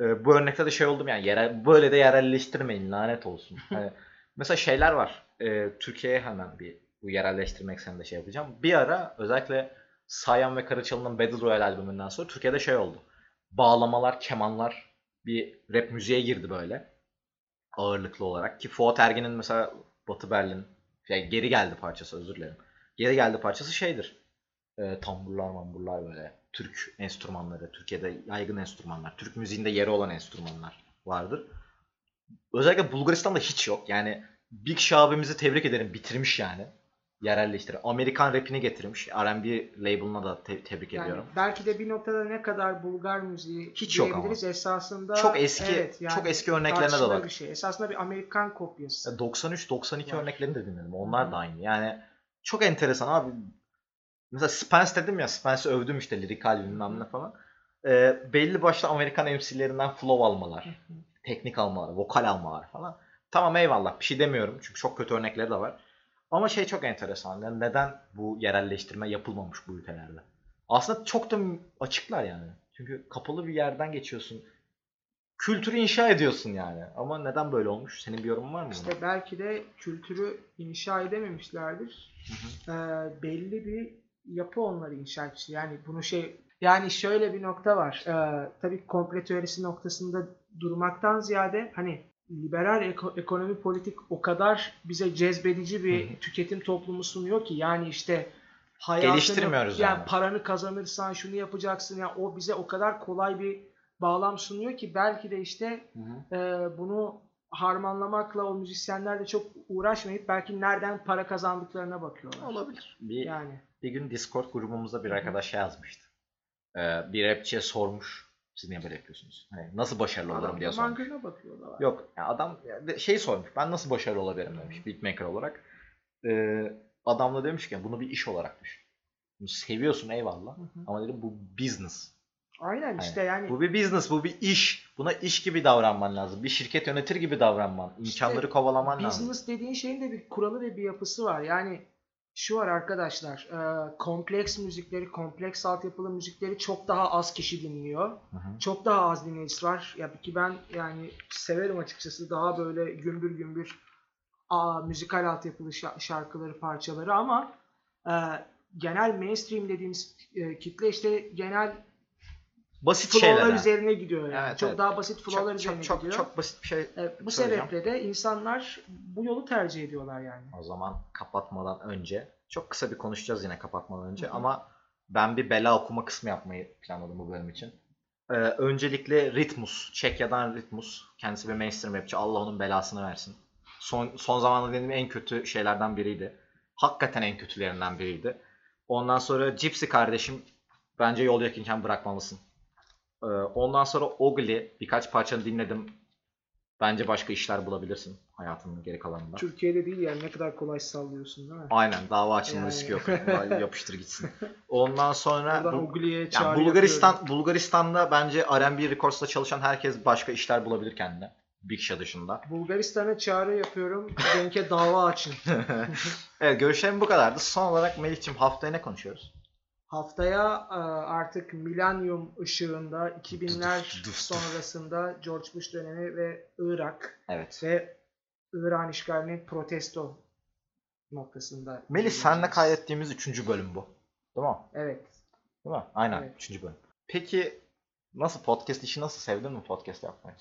Ee, bu örnekte de şey oldum yani yerel, böyle de yerelleştirmeyin lanet olsun. Hani mesela şeyler var. Ee, Türkiye'ye hemen bir bu yerelleştirme ekseninde şey yapacağım. Bir ara özellikle Sayan ve Karaçalı'nın Battle Royale albümünden sonra Türkiye'de şey oldu. Bağlamalar, kemanlar bir rap müziğe girdi böyle. Ağırlıklı olarak. Ki Fuat Ergen'in mesela Batı Berlin şey, geri geldi parçası özür dilerim. Geri geldi parçası şeydir. E, tamburlar mamburlar böyle. Türk enstrümanları. Türkiye'de yaygın enstrümanlar. Türk müziğinde yeri olan enstrümanlar vardır. Özellikle Bulgaristan'da hiç yok. Yani Big abimizi tebrik ederim. Bitirmiş yani. Yerelleştirip. Amerikan rapini getirmiş. R&B label'ına da te- tebrik Yani ediyorum. belki de bir noktada ne kadar Bulgar müziği Hiç yok diyebiliriz esasında. Çok eski evet, yani çok eski örneklerine de bak. bir şey. Esasında bir Amerikan kopyası. 93-92 Var. örneklerini de dinledim. Onlar Hı da aynı. Yani çok enteresan abi. Mesela Spence dedim ya. Spence'i övdüm işte lirikal bilmem ne falan. Ee, belli başlı Amerikan MC'lerinden flow almalar. Teknik almalar. Vokal almalar falan. Tamam eyvallah. Bir şey demiyorum. Çünkü çok kötü örnekleri de var. Ama şey çok enteresan. Yani neden bu yerelleştirme yapılmamış bu ülkelerde? Aslında çok da açıklar yani. Çünkü kapalı bir yerden geçiyorsun. Kültürü inşa ediyorsun yani. Ama neden böyle olmuş? Senin bir yorumun var mı? buna? İşte belki de kültürü inşa edememişlerdir. Ee, belli bir yapı onları inşa etmişti. Yani bunu şey yani şöyle bir nokta var. Ee, tabii komple teorisi noktasında durmaktan ziyade hani liberal eko- ekonomi politik o kadar bize cezbedici bir Hı hı. tüketim toplumu sunuyor ki yani işte hayatını, Geliştirmiyoruz yani. yani. paranı kazanırsan şunu yapacaksın ya o bize o kadar kolay bir bağlam sunuyor ki belki de işte e, bunu harmanlamakla o müzisyenler de çok uğraşmayıp belki nereden para kazandıklarına bakıyorlar. Olabilir. Bir, Yani bir gün Discord grubumuzda bir arkadaş şey yazmıştı. Ee, bir rapçiye sormuş. Siz niye böyle yapıyorsunuz? Hani nasıl başarılı olurum adam diye da sormuş. bakıyorlar. Yok yani adam şey sormuş. Ben nasıl başarılı olabilirim demiş beatmaker olarak. Ee, adam da demiş ki bunu bir iş olarak düşün. Bunu seviyorsun eyvallah. Hı hı. Ama dedim bu business. Aynen işte yani Bu bir business, bu bir iş. Buna iş gibi davranman lazım. Bir şirket yönetir gibi davranman. İmkanları kovalaman lazım. business dediğin şeyin de bir kuralı ve bir yapısı var. Yani şu var arkadaşlar, e, kompleks müzikleri, kompleks altyapılı müzikleri çok daha az kişi dinliyor. Hı hı. Çok daha az dinleyicisi var. Ya ki ben yani severim açıkçası daha böyle gümbür gümbür aa, müzikal altyapılı şa- şarkıları, parçaları ama e, genel mainstream dediğimiz e, kitle işte genel Basit flow'lar şeyler. üzerine gidiyor yani. Evet, çok evet. daha basit flow'lar Çok, üzerine çok, gidiyor. çok basit bir şey. E, bu sebeple de insanlar bu yolu tercih ediyorlar yani. O zaman kapatmadan önce çok kısa bir konuşacağız yine kapatmadan önce Hı hı. ama ben bir bela okuma kısmı yapmayı planladım bu bölüm için. Ee, öncelikle Ritmus, Çekya'dan Ritmus. Kendisi bir mainstream rapçi. Allah onun belasını versin. Son, son zamanlarda dinlediğim en kötü şeylerden biriydi. Hakikaten en kötülerinden biriydi. Ondan sonra Gypsy kardeşim bence yol yakınken bırakmalısın. Ee, ondan sonra Ogli birkaç parçanı dinledim. Bence başka işler bulabilirsin hayatının geri kalanında. Türkiye'de değil yani ne kadar kolay sallıyorsun değil mi? Aynen dava açılma Yani. riski yok. Yapıştır gitsin. Ondan sonra bu- yani Bulgaristan yapıyorum. Bulgaristan'da bence R&B Records'ta çalışan herkes başka işler bulabilir kendine. Bigşa dışında. Bulgaristan'a çağrı yapıyorum. Denk'e dava açın. evet görüşlerim bu kadardı. Son olarak Melih'ciğim haftaya ne konuşuyoruz? Haftaya e, artık milenyum ışığında 2000'ler sonrasında George Bush dönemi ve Irak Evet. ve İran işgalinin protesto noktasında. Melih senle kaydettiğimiz üçüncü bölüm bu. Değil mi? Evet. Değil mi? Aynen. Evet. Bölüm. Peki nasıl podcast işi nasıl sevdin mi podcast yapmayı?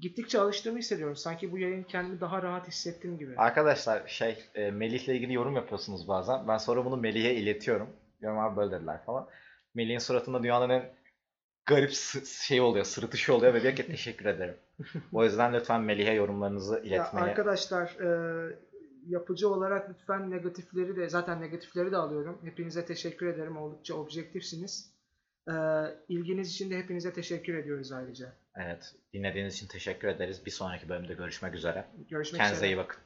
Gittikçe alıştığımı hissediyorum. Sanki bu yayın kendimi daha rahat hissettim gibi. Arkadaşlar şey e, Melih'le ilgili yorum yapıyorsunuz bazen. Ben sonra bunu Melih'e iletiyorum. Diyorum abi böyle dediler falan. Melih'in suratında dünyanın en garip şey oluyor, sırıtışı oluyor ve diyor ki teşekkür ederim. O yüzden lütfen Melih'e yorumlarınızı Ya iletmeyi. arkadaşlar e, yapıcı olarak lütfen negatifleri de zaten negatifleri de alıyorum. Hepinize teşekkür ederim. Oldukça objektifsiniz. E, ilginiz için de hepinize teşekkür ediyoruz ayrıca. Evet, dinlediğiniz için teşekkür ederiz. Bir sonraki bölümde görüşmek üzere. Görüşmek Kendinize üzere. iyi bakın.